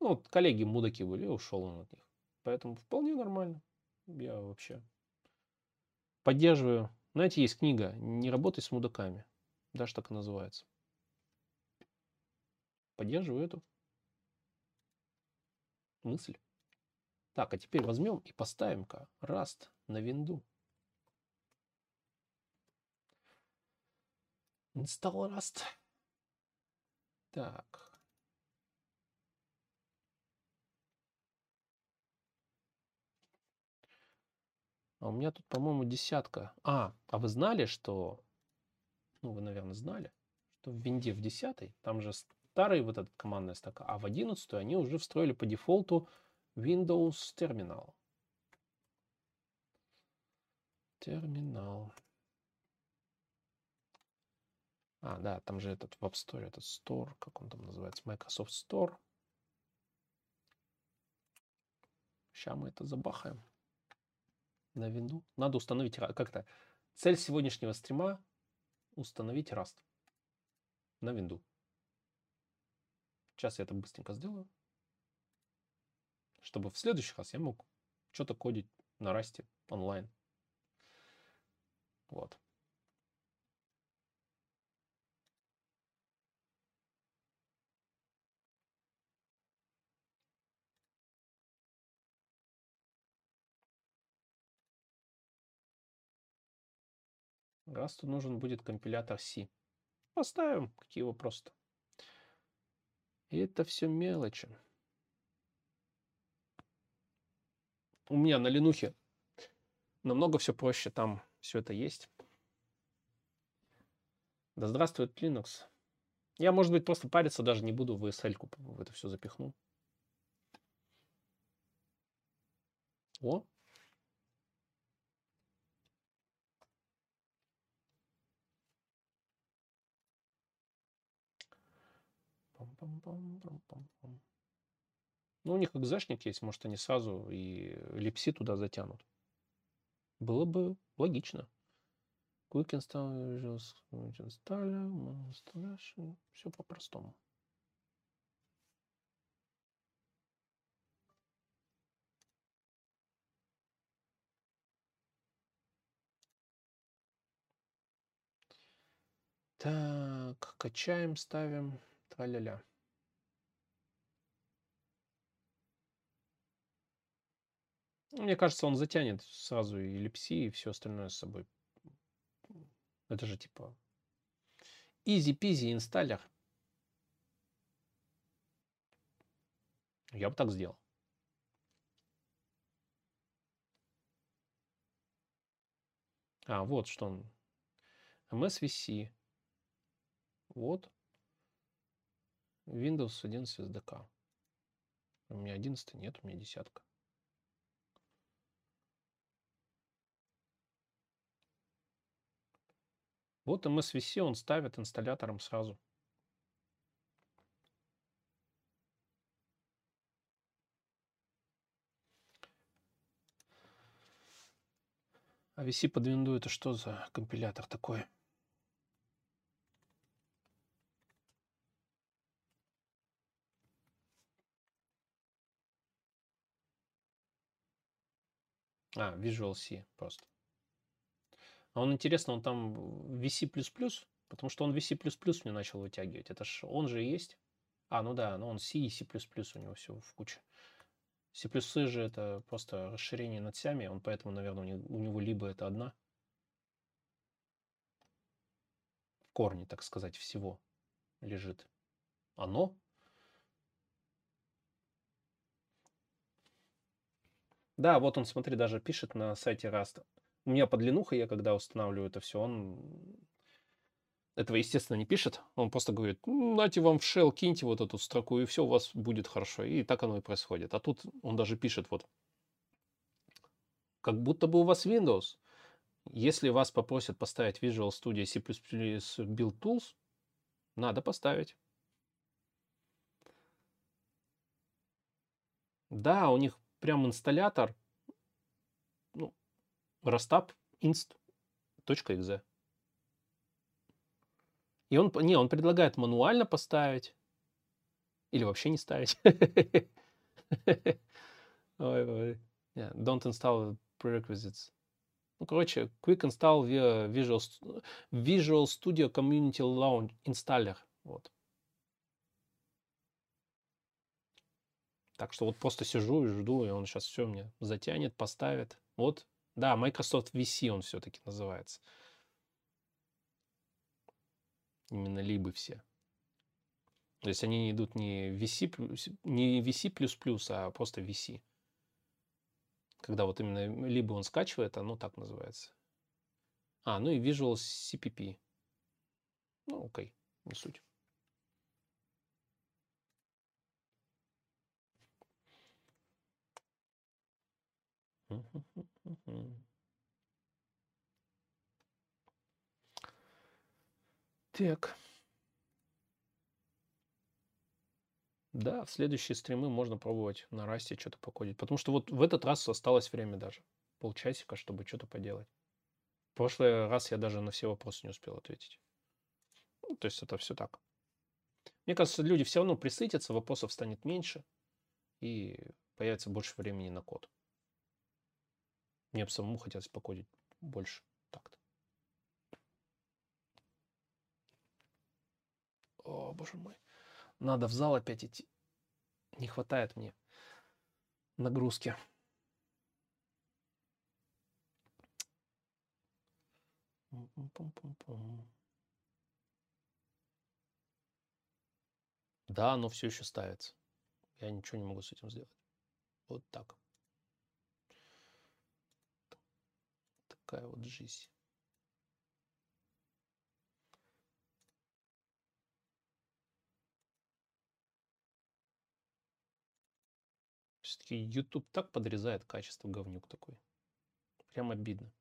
Ну, вот коллеги мудаки были, и ушел он от них. Поэтому вполне нормально. Я вообще поддерживаю. Знаете, есть книга «Не работай с мудаками». Даже так и называется. Поддерживаю эту мысль. Так, а теперь возьмем и поставим-ка Rust на винду. Install Rust. Так. А у меня тут, по-моему, десятка. А, а вы знали, что... Ну, вы, наверное, знали, что в винде в 10 там же старый вот этот командная строка, а в 11 они уже встроили по дефолту Windows Terminal. Терминал. А, да, там же этот в App Store, этот Store, как он там называется, Microsoft Store. Сейчас мы это забахаем на винду. Надо установить как-то. Цель сегодняшнего стрима установить Rust на винду. Сейчас я это быстренько сделаю. Чтобы в следующий раз я мог что-то кодить на Расте онлайн. Вот. Расту нужен будет компилятор C. Поставим, какие вопросы-то. И это все мелочи. У меня на Ленухе намного все проще, там все это есть. Да здравствует Linux. Я, может быть, просто париться даже не буду, в ESL в это все запихну. О, Ну, у них экзешник есть, может, они сразу и липси туда затянут. Было бы логично. Install Visual Installer, все по-простому. Так, качаем, ставим. Тра-ля-ля. Мне кажется, он затянет сразу и липси, и все остальное с собой. Это же типа Изи-пизи инсталлер. Я бы так сделал. А, вот что он. MSVC. Вот. Windows 11 SDK. У меня 11 нет, у меня десятка. Вот MSVC он ставит инсталлятором сразу. А VC под Windows это что за компилятор такой? А, Visual C просто. А он, интересно, он там VC++, потому что он VC++ мне начал вытягивать. Это ж он же есть. А, ну да, ну он C и C++ у него все в куче. C++ же это просто расширение над сями, он поэтому, наверное, у него либо это одна в корне, так сказать, всего лежит оно, Да, вот он, смотри, даже пишет на сайте Rust. У меня под длинуха, я когда устанавливаю это все, он этого, естественно, не пишет. Он просто говорит, «Ну, вам в shell, киньте вот эту строку, и все у вас будет хорошо. И так оно и происходит. А тут он даже пишет вот, как будто бы у вас Windows. Если вас попросят поставить Visual Studio C++ Build Tools, надо поставить. Да, у них прям инсталлятор, rastap inst.exe. И он, не, он предлагает мануально поставить или вообще не ставить. Don't install prerequisites. Ну, короче, quick install via Visual, Visual Studio Community Launch Installer. Вот. Так что вот просто сижу и жду, и он сейчас все мне затянет, поставит. Вот, да, Microsoft VC он все-таки называется. Именно либо все. То есть они идут не VC, не VC++, а просто VC. Когда вот именно либо он скачивает, оно так называется. А, ну и Visual CPP. Ну, окей, не суть. Так. Да, в следующие стримы можно пробовать на расте что-то покодить. Потому что вот в этот раз осталось время даже. Полчасика, чтобы что-то поделать. В прошлый раз я даже на все вопросы не успел ответить. Ну, то есть это все так. Мне кажется, люди все равно присытятся, вопросов станет меньше, и появится больше времени на код. Мне бы самому хотелось покодить больше так-то. О, боже мой. Надо в зал опять идти. Не хватает мне нагрузки. Да, оно все еще ставится. Я ничего не могу с этим сделать. Вот так. Такая вот жизнь. Все-таки YouTube так подрезает качество говнюк такой. Прям обидно.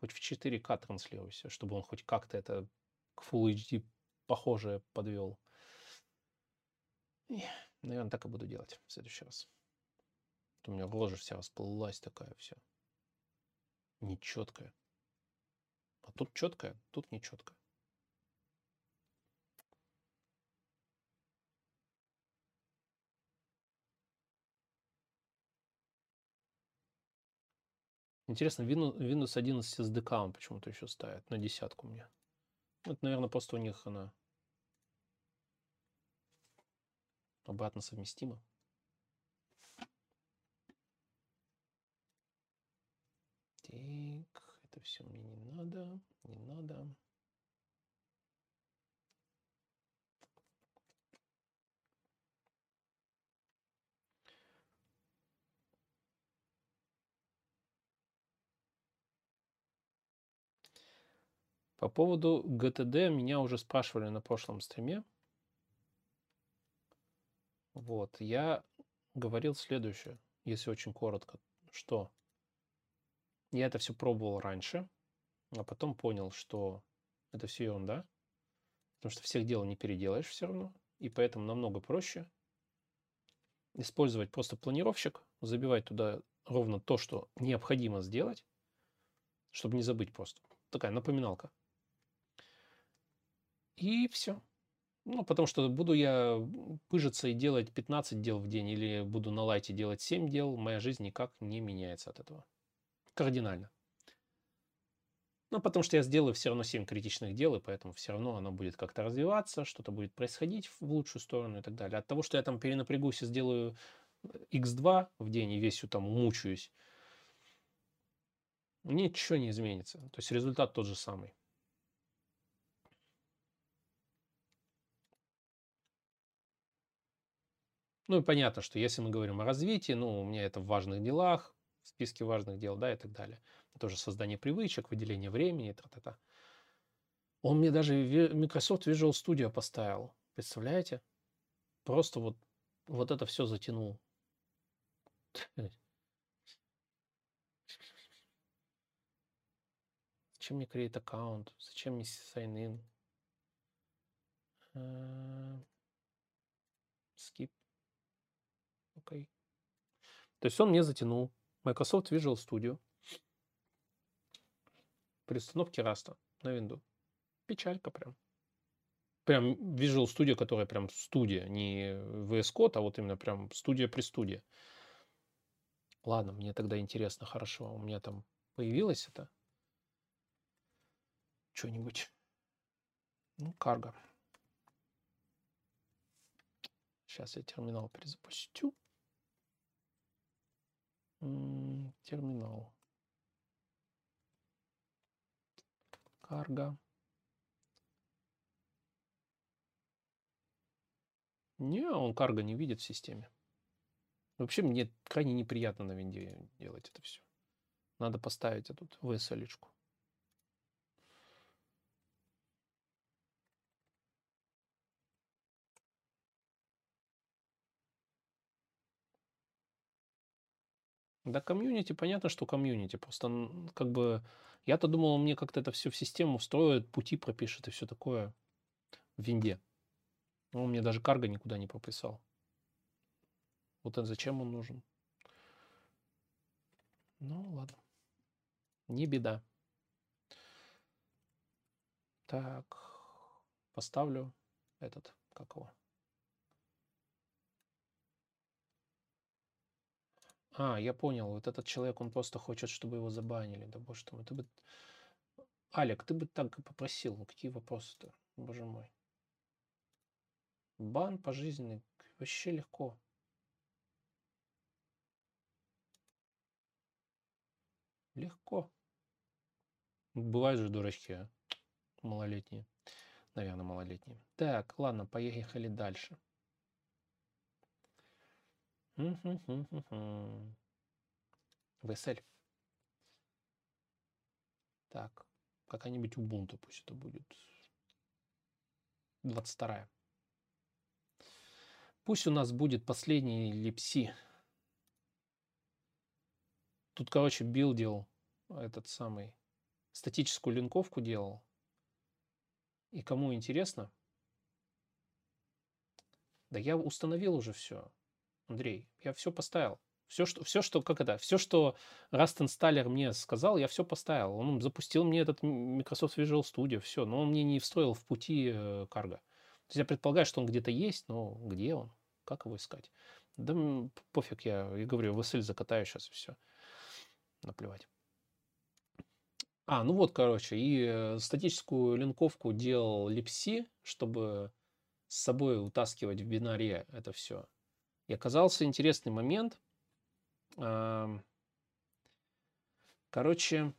Хоть в 4К транслируйся, чтобы он хоть как-то это к Full HD похожее подвел. И, наверное, так и буду делать в следующий раз. у меня рожа вся расплылась такая вся нечеткая. А тут четкая, тут нечеткая. Интересно, Windows 11 SDK он почему-то еще ставит на десятку мне. Это, наверное, просто у них она обратно совместима. Так, это все мне не надо, не надо. По поводу ГТД меня уже спрашивали на прошлом стриме. Вот, я говорил следующее, если очень коротко, что я это все пробовал раньше, а потом понял, что это все ерунда, потому что всех дел не переделаешь все равно, и поэтому намного проще использовать просто планировщик, забивать туда ровно то, что необходимо сделать, чтобы не забыть просто. Такая напоминалка. И все. Ну, потому что буду я пыжиться и делать 15 дел в день или буду на лайте делать 7 дел, моя жизнь никак не меняется от этого. Кардинально. Ну, потому что я сделаю все равно 7 критичных дел, и поэтому все равно оно будет как-то развиваться, что-то будет происходить в лучшую сторону и так далее. От того, что я там перенапрягусь и сделаю x2 э, в день и весью там мучаюсь, ничего не изменится. То есть результат тот же самый. Ну и понятно, что если мы говорим о развитии, ну, у меня это в важных делах, в списке важных дел, да, и так далее. Тоже создание привычек, выделение времени, та-та-та. Он мне даже Microsoft Visual Studio поставил. Представляете? Просто вот, вот это все затянул. Зачем мне create аккаунт? Зачем мне sign in? Skip. Окей. То есть он мне затянул Microsoft Visual Studio при установке Rust на Windows. Печалька прям. Прям Visual Studio, которая прям студия, не VS Code, а вот именно прям студия при студии. Ладно, мне тогда интересно, хорошо, у меня там появилось это что-нибудь. Ну, карго. Сейчас я терминал перезапустю терминал. Карго. Не, он карго не видит в системе. Вообще мне крайне неприятно на винде делать это все. Надо поставить эту VSL-очку. Да, комьюнити, понятно, что комьюнити. Просто как бы я-то думал, он мне как-то это все в систему встроит, пути пропишет и все такое в винде. Он мне даже карго никуда не прописал. Вот это зачем он нужен? Ну, ладно. Не беда. Так, поставлю этот, как его, А, я понял. Вот этот человек, он просто хочет, чтобы его забанили. Да боже мой. Ты бы... Алик, ты бы так попросил. Ну какие вопросы-то? Боже мой. Бан пожизненный. Вообще легко. Легко. Бывают же дурачки, а? Малолетние. Наверное, малолетние. Так, ладно, поехали дальше. VSL. Так, какая-нибудь Ubuntu пусть это будет. 22. Пусть у нас будет последний липси. Тут, короче, билдил этот самый статическую линковку делал. И кому интересно, да я установил уже все. Андрей, я все поставил. Все, что, все, что, как это, все, что Rust Installer мне сказал, я все поставил. Он запустил мне этот Microsoft Visual Studio, все, но он мне не встроил в пути э, карго. То есть я предполагаю, что он где-то есть, но где он? Как его искать? Да пофиг, я, я говорю, в SL закатаю сейчас все. Наплевать. А, ну вот, короче, и э, статическую линковку делал Lipsy, чтобы с собой утаскивать в бинаре это все. И оказался интересный момент. Короче,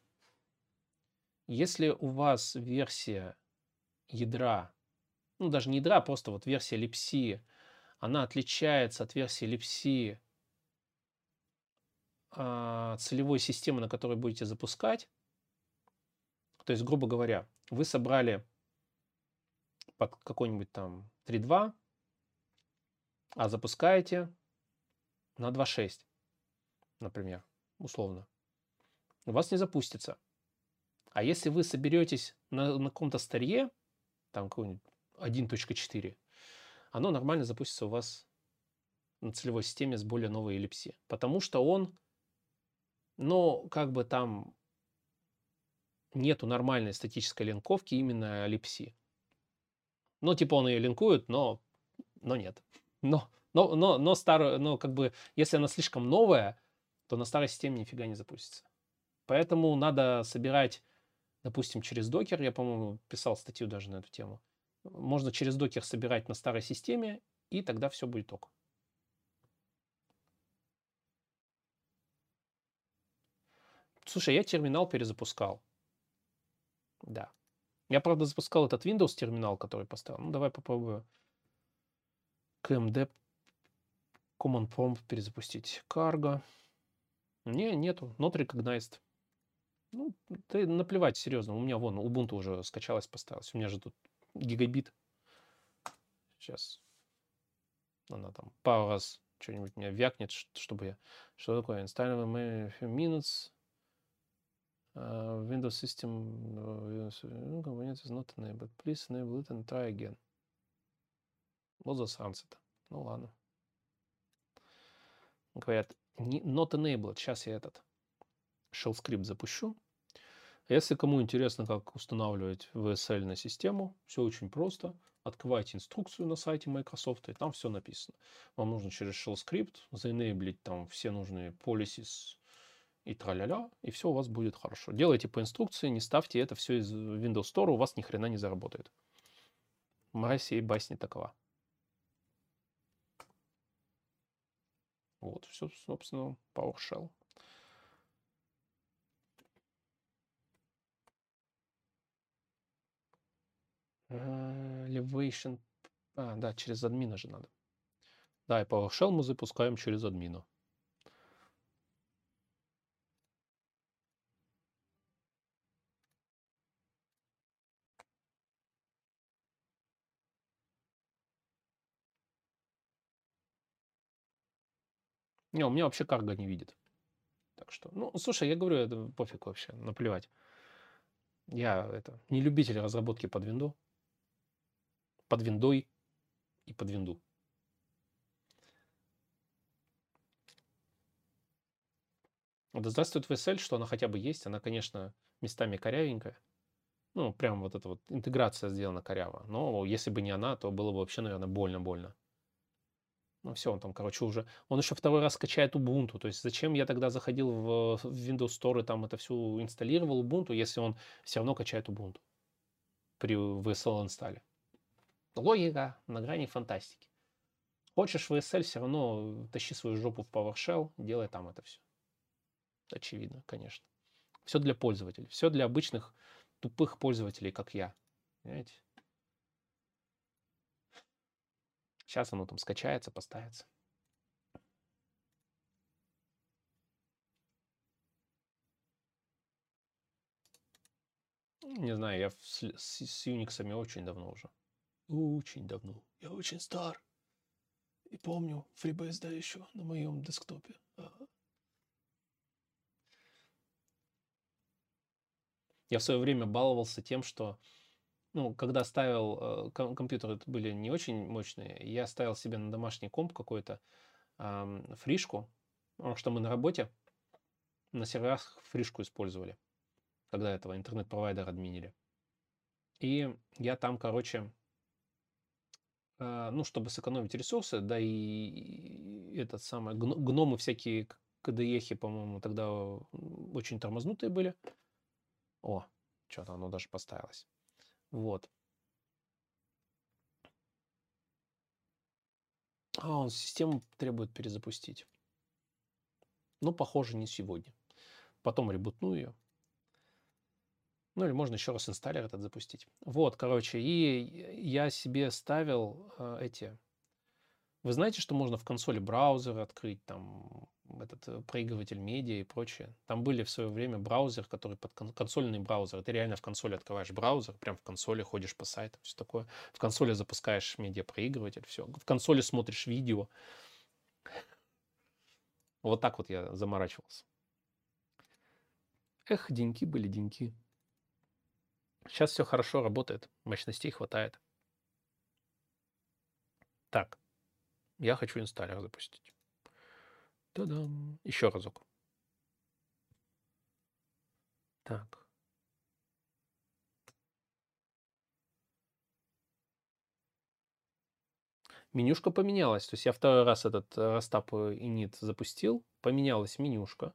если у вас версия ядра, ну даже не ядра, а просто вот версия липси, она отличается от версии липси целевой системы, на которой будете запускать, то есть, грубо говоря, вы собрали под какой-нибудь там 3.2, а запускаете на 2.6, например, условно. У вас не запустится. А если вы соберетесь на, на каком-то старье, там какой-нибудь 1.4, оно нормально запустится у вас на целевой системе с более новой эллипси. Потому что он, ну, как бы там нету нормальной статической линковки именно эллипси. Ну, типа он ее линкует, но, но нет. Но, но, но, но старую, но как бы, если она слишком новая, то на старой системе нифига не запустится. Поэтому надо собирать допустим, через докер, я, по-моему, писал статью даже на эту тему, можно через докер собирать на старой системе, и тогда все будет ок. Слушай, я терминал перезапускал. Да. Я, правда, запускал этот Windows терминал, который поставил. Ну, давай попробую. KMD Command Prompt перезапустить. Cargo. Не, нету. Not recognized. Ну, ты наплевать, серьезно. У меня вон Ubuntu уже скачалась, поставилась. У меня же тут гигабит. Сейчас. Она там пару раз что-нибудь меня вякнет, чтобы я... Что такое? Install a few minutes. Uh, Windows system uh, component is not enabled. Please enable it and try again. Вот засранцы -то. Ну ладно. Говорят, not enabled. Сейчас я этот shell скрипт запущу. Если кому интересно, как устанавливать VSL на систему, все очень просто. Открывайте инструкцию на сайте Microsoft, и там все написано. Вам нужно через shell скрипт заенейблить там все нужные policies и траля-ля, и все у вас будет хорошо. Делайте по инструкции, не ставьте это все из Windows Store, у вас ни хрена не заработает. Мразь и басни такова. Вот, все, собственно, PowerShell. Elevation. А, да, через админа же надо. Да, и PowerShell мы запускаем через админа. Не, у меня вообще карго не видит. Так что, ну, слушай, я говорю, это пофиг вообще, наплевать. Я это не любитель разработки под винду под виндой и под винду. Да здравствует VSL, что она хотя бы есть. Она, конечно, местами корявенькая. Ну, прям вот эта вот интеграция сделана коряво. Но если бы не она, то было бы вообще, наверное, больно-больно. Ну все, он там, короче, уже... Он еще второй раз скачает Ubuntu. То есть зачем я тогда заходил в Windows Store и там это все инсталлировал Ubuntu, если он все равно качает Ubuntu при VSL инсталле? Логика на грани фантастики. Хочешь в ESL, все равно тащи свою жопу в PowerShell, делай там это все. Очевидно, конечно. Все для пользователей. Все для обычных тупых пользователей, как я. Понимаете? Сейчас оно там скачается, поставится. Не знаю, я с, с, с Unix очень давно уже. Очень давно. Я очень стар. И помню FreeBSD еще на моем десктопе. Ага. Я в свое время баловался тем, что, ну, когда ставил, э, ком- компьютеры были не очень мощные, я ставил себе на домашний комп какой-то э, фришку, потому что мы на работе на серверах фришку использовали, когда этого интернет-провайдера админили. И я там, короче, а, ну, чтобы сэкономить ресурсы, да и этот самый, гномы всякие, КДЕхи, по-моему, тогда очень тормознутые были. О, что-то оно даже поставилось. Вот. А, он систему требует перезапустить. Ну, похоже, не сегодня. Потом ребутну ее. Ну или можно еще раз инсталлер этот запустить. Вот, короче, и я себе ставил э, эти... Вы знаете, что можно в консоли браузера открыть, там, этот э, проигрыватель медиа и прочее. Там были в свое время браузер, который под кон- консольный браузер. Ты реально в консоли открываешь браузер, прям в консоли ходишь по сайтам, все такое. В консоли запускаешь медиапроигрыватель, все. В консоли смотришь видео. Вот так вот я заморачивался. Эх, деньки были деньки. Сейчас все хорошо работает, мощностей хватает. Так, я хочу инсталлер запустить. Та-дам. Еще разок. Так. Менюшка поменялась. То есть я второй раз этот э, rustup init запустил. Поменялась менюшка.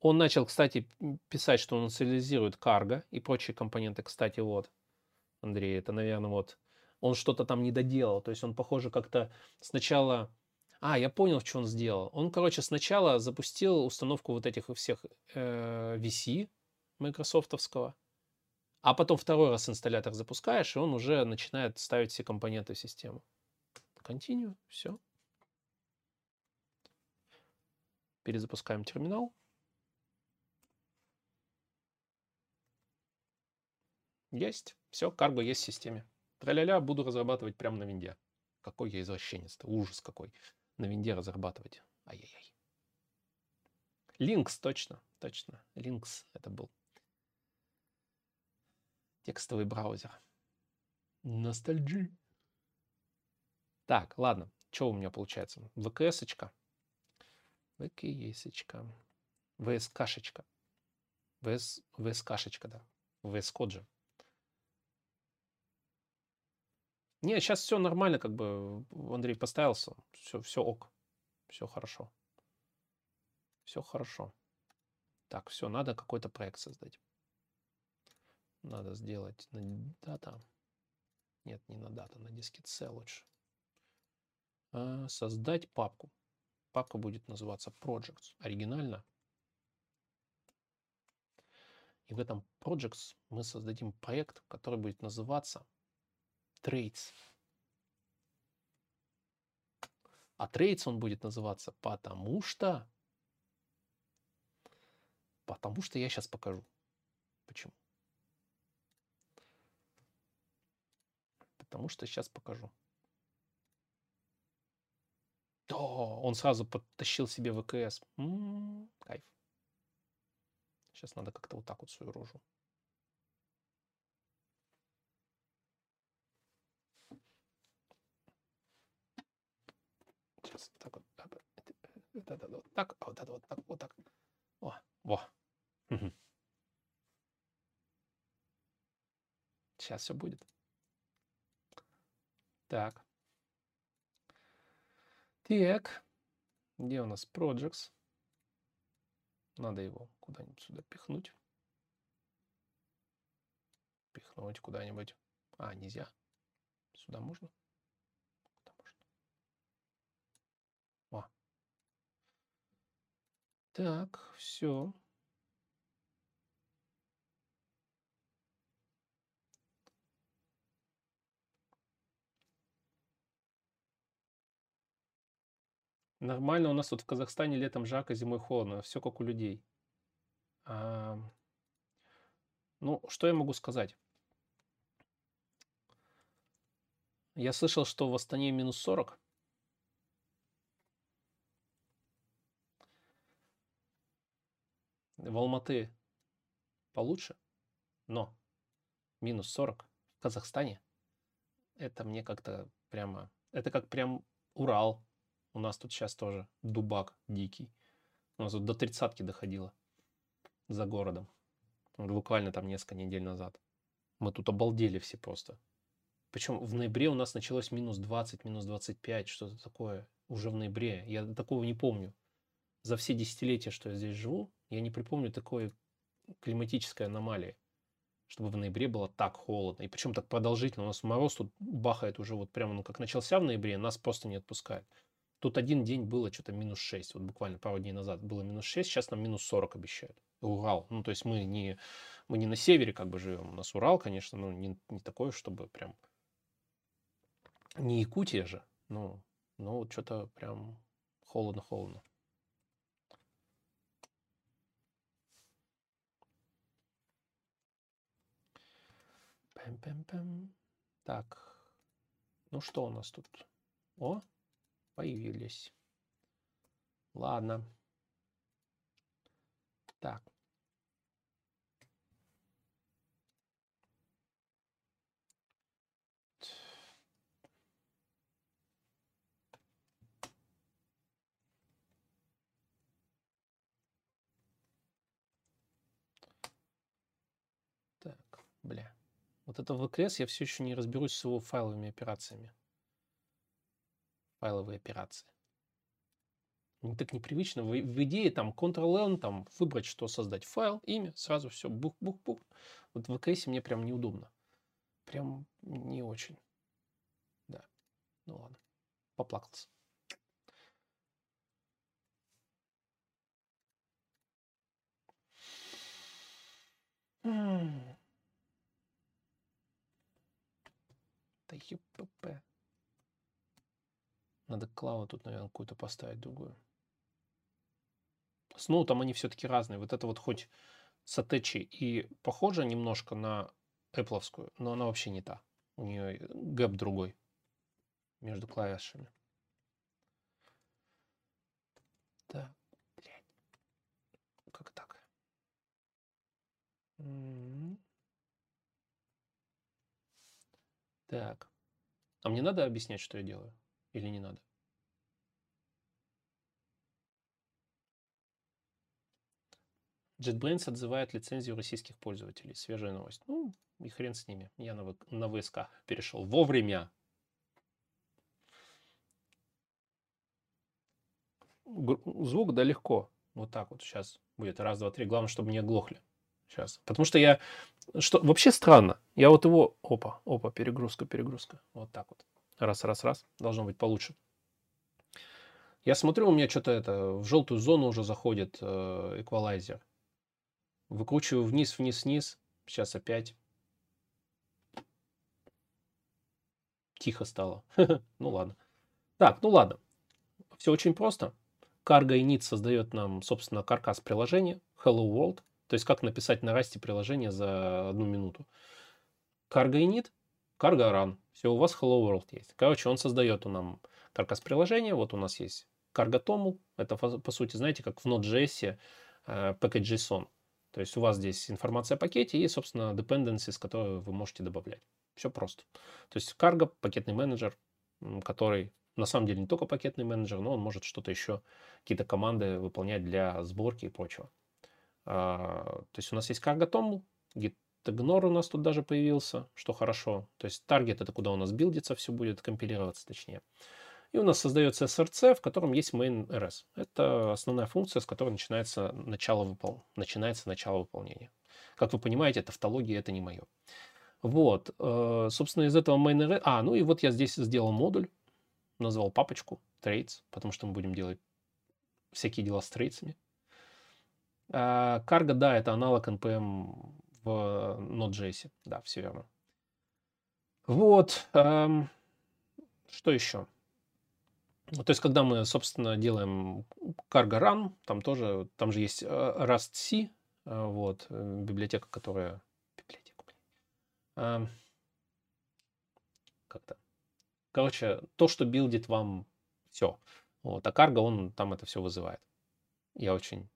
Он начал, кстати, писать, что он инициализирует cargo и прочие компоненты. Кстати, вот, Андрей, это, наверное, вот он что-то там не доделал. То есть он, похоже, как-то сначала... А, я понял, что он сделал. Он, короче, сначала запустил установку вот этих всех э, VC майкрософтовского, а потом второй раз инсталлятор запускаешь, и он уже начинает ставить все компоненты в систему. Continue, все. Перезапускаем терминал. Есть. Все, карго есть в системе. Траля-ля, буду разрабатывать прямо на винде. Какой я извращенец-то, ужас какой. На винде разрабатывать. Ай-яй-яй. Links, точно, точно. Links это был. Текстовый браузер. Ностальджи. Так, ладно. Что у меня получается? ВКС-очка. ВКС-очка. ВСКшечка. ВС, ВСКшечка, да. VS-код же. Не, сейчас все нормально, как бы Андрей поставился, все, все ок, все хорошо. Все хорошо. Так, все, надо какой-то проект создать. Надо сделать на дата. Нет, не на дата, на диске C лучше. А, создать папку. Папка будет называться Projects. Оригинально. И в этом Projects мы создадим проект, который будет называться Traits. А traits он будет называться потому что... Потому что я сейчас покажу. Почему? Потому что сейчас покажу. О, он сразу подтащил себе ВКС. М-м, кайф. Сейчас надо как-то вот так вот свою рожу. Сейчас так вот. Вот это вот так, а вот это вот так, вот так. О, во. Сейчас все будет. Так. Так. Где у нас Projects? Надо его куда-нибудь сюда пихнуть. Пихнуть куда-нибудь. А, нельзя. Сюда можно? Так, все. Нормально у нас тут в Казахстане летом жарко, зимой холодно. Все как у людей. А, ну, что я могу сказать? Я слышал, что в Астане минус 40. В Алматы получше, но минус 40 в Казахстане, это мне как-то прямо... Это как прям Урал. У нас тут сейчас тоже дубак дикий. У нас тут до тридцатки доходило за городом. Буквально там несколько недель назад. Мы тут обалдели все просто. Причем в ноябре у нас началось минус 20, минус 25, что-то такое. Уже в ноябре. Я такого не помню. За все десятилетия, что я здесь живу, я не припомню такой климатической аномалии, чтобы в ноябре было так холодно. И причем так продолжительно. У нас мороз тут бахает уже вот прямо, ну как начался в ноябре, нас просто не отпускает. Тут один день было что-то минус 6, вот буквально пару дней назад было минус 6, сейчас нам минус 40 обещают. Урал. Ну, то есть мы не, мы не на севере как бы живем. У нас Урал, конечно, но не, не такое, чтобы прям... Не Якутия же. Ну, ну вот что-то прям холодно-холодно. Пэм-пэм-пэм. Так, ну что у нас тут? О, появились. Ладно. Так, Вот это VKS я все еще не разберусь с его файловыми операциями. Файловые операции. Мне так непривычно. В, в идее там Ctrl-N, там выбрать, что создать. Файл, имя, сразу все, бух-бух-бух. Вот в VKS мне прям неудобно. Прям не очень. Да. Ну ладно. Поплакался. М. Да ЕПП. Надо клаву тут, наверное, какую-то поставить другую. С ноутом они все-таки разные. Вот это вот хоть Сатечи и похожа немножко на Apple, но она вообще не та. У нее гэп другой между клавишами. Так, блядь. Как так? М. Так. А мне надо объяснять, что я делаю? Или не надо? JetBrains отзывает лицензию российских пользователей. Свежая новость. Ну, и хрен с ними. Я на, В- на ВСК перешел. Вовремя. Звук, да, легко. Вот так вот сейчас будет. Раз, два, три. Главное, чтобы не оглохли. Сейчас. Потому что я... Что, вообще странно. Я вот его... Опа, опа, перегрузка, перегрузка. Вот так вот. Раз, раз, раз. Должно быть получше. Я смотрю, у меня что-то это... В желтую зону уже заходит э, эквалайзер. Выкручиваю вниз, вниз, вниз. Сейчас опять. Тихо стало. Ну ладно. Так, ну ладно. Все очень просто. Cargo init создает нам, собственно, каркас приложения Hello World. То есть как написать на расте приложение за одну минуту. Cargo init, Cargo run. Все, у вас Hello World есть. Короче, он создает у нам каркас приложения. Вот у нас есть Cargo Toml. Это, по сути, знаете, как в Node.js э, package JSON. То есть у вас здесь информация о пакете и, собственно, dependencies, которые вы можете добавлять. Все просто. То есть Cargo, пакетный менеджер, который на самом деле не только пакетный менеджер, но он может что-то еще, какие-то команды выполнять для сборки и прочего. А, то есть у нас есть Cargo Toml, gitignore у нас тут даже появился, что хорошо. То есть таргет это куда у нас билдится, все будет компилироваться точнее. И у нас создается SRC, в котором есть main RS. Это основная функция, с которой начинается начало, выпол... начинается начало выполнения. Как вы понимаете, тавтология это не мое. Вот, э, собственно, из этого main RS... А, ну и вот я здесь сделал модуль, назвал папочку trades, потому что мы будем делать всякие дела с трейдсами. А, да, это аналог NPM в Node.js. Да, все верно. Вот. Что еще? Ну, То есть, когда мы, собственно, делаем cargo run, там тоже, там же есть э, Rust-C, э, вот, э, библиотека, которая... Библиотека, блин. Как-то. Короче, то, что билдит вам все. Вот, а Cargo, он там это все вызывает. Я очень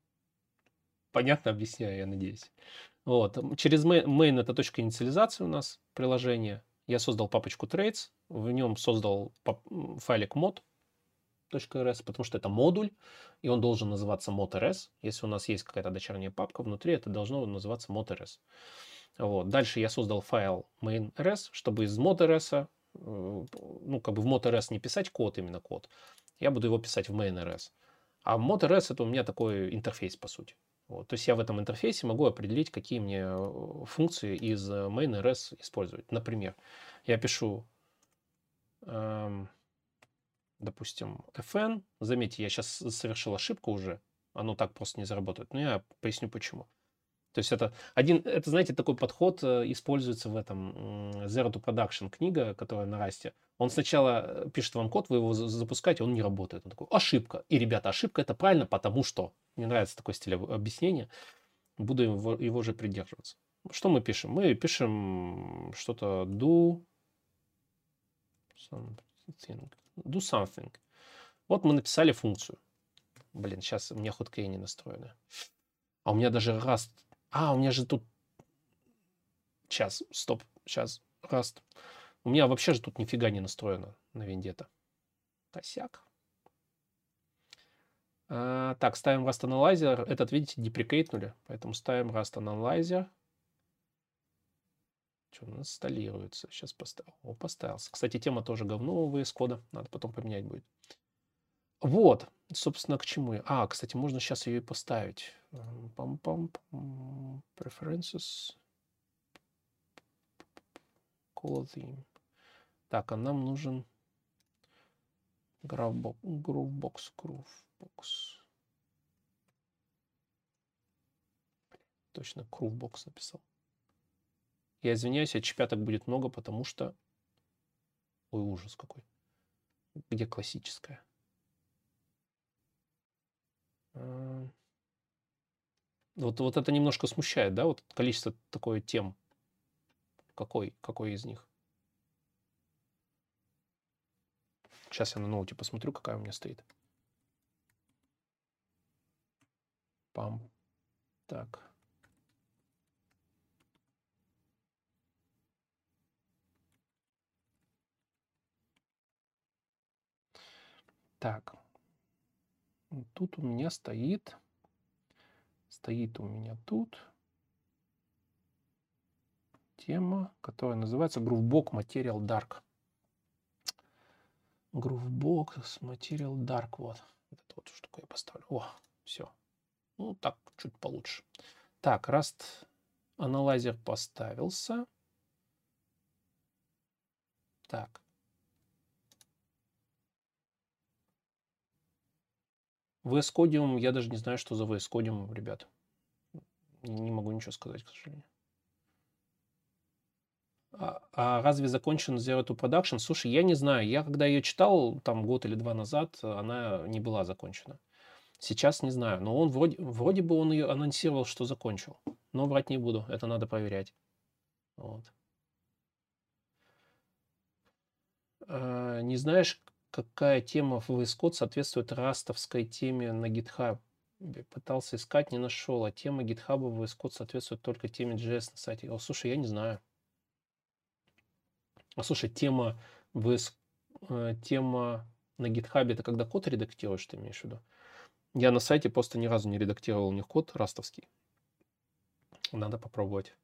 понятно объясняю, я надеюсь. Вот. Через main, это точка инициализации у нас приложение. Я создал папочку trades, в нем создал файлик mod, .rs, потому что это модуль, и он должен называться mod.rs. Если у нас есть какая-то дочерняя папка внутри, это должно называться mod.rs. Вот. Дальше я создал файл main.rs, чтобы из mod.rs, э, ну, как бы в mod.rs не писать код, именно код, я буду его писать в main.rs. А mod.rs это у меня такой интерфейс, по сути. Вот. То есть я в этом интерфейсе могу определить, какие мне э, функции из э, main.rs использовать. Например, я пишу эм, допустим, fn. Заметьте, я сейчас совершил ошибку уже. Оно так просто не заработает. Но я поясню почему. То есть это один, это, знаете, такой подход э, используется в этом Zero to Production книга, которая на расте. Он сначала э, пишет вам код, вы его за- запускаете, он не работает. Он такой, ошибка. И, ребята, ошибка это правильно, потому что. Мне нравится такой стиль об- объяснения. Буду его, его же придерживаться. Что мы пишем? Мы пишем что-то do something. Do something. Вот мы написали функцию. Блин, сейчас у меня ход не настроена. А у меня даже Rust. А, у меня же тут... Сейчас, стоп, сейчас, Rust. У меня вообще же тут нифига не настроено на Вендета. Косяк. А, так, ставим Rust Analyzer. Этот, видите, деприкейтнули, поэтому ставим Rust Analyzer. Что, он инсталируется. Сейчас поставил. О, поставился. Кстати, тема тоже говно VS Code. Надо потом поменять будет. Вот, собственно, к чему я. А, кстати, можно сейчас ее и поставить. Пам-пам. Preferences. Color theme. Так, а нам нужен Groovebox. Groovebox. Точно, Groovebox написал. Я извиняюсь, h будет много, потому что... Ой, ужас какой. Где классическая? А. Вот, вот это немножко смущает, да? Вот количество такое тем. Какой, какой из них? Сейчас я на ноуте посмотрю, какая у меня стоит. Пам. Так. Так. Тут у меня стоит, стоит у меня тут тема, которая называется Groovebox Material Dark. Groovebox Material Dark. Вот. Это вот штуку я поставлю. О, все. Ну, так, чуть получше. Так, Rust анализер поставился. Так. VS Codium, я даже не знаю, что за VS Codium, ребят. Не могу ничего сказать, к сожалению. А, а разве закончен Zero to Production? Слушай, я не знаю. Я когда ее читал, там год или два назад, она не была закончена. Сейчас не знаю. Но он вроде, вроде бы он ее анонсировал, что закончил. Но врать не буду. Это надо проверять. Вот. А, не знаешь, какая тема в VS Code соответствует растовской теме на GitHub. Пытался искать, не нашел. А тема GitHub в VS Code соответствует только теме JS на сайте. О, слушай, я не знаю. А слушай, тема VS, э, тема на GitHub это когда код редактируешь, ты имеешь в виду? Я на сайте просто ни разу не редактировал у них код растовский. Надо попробовать.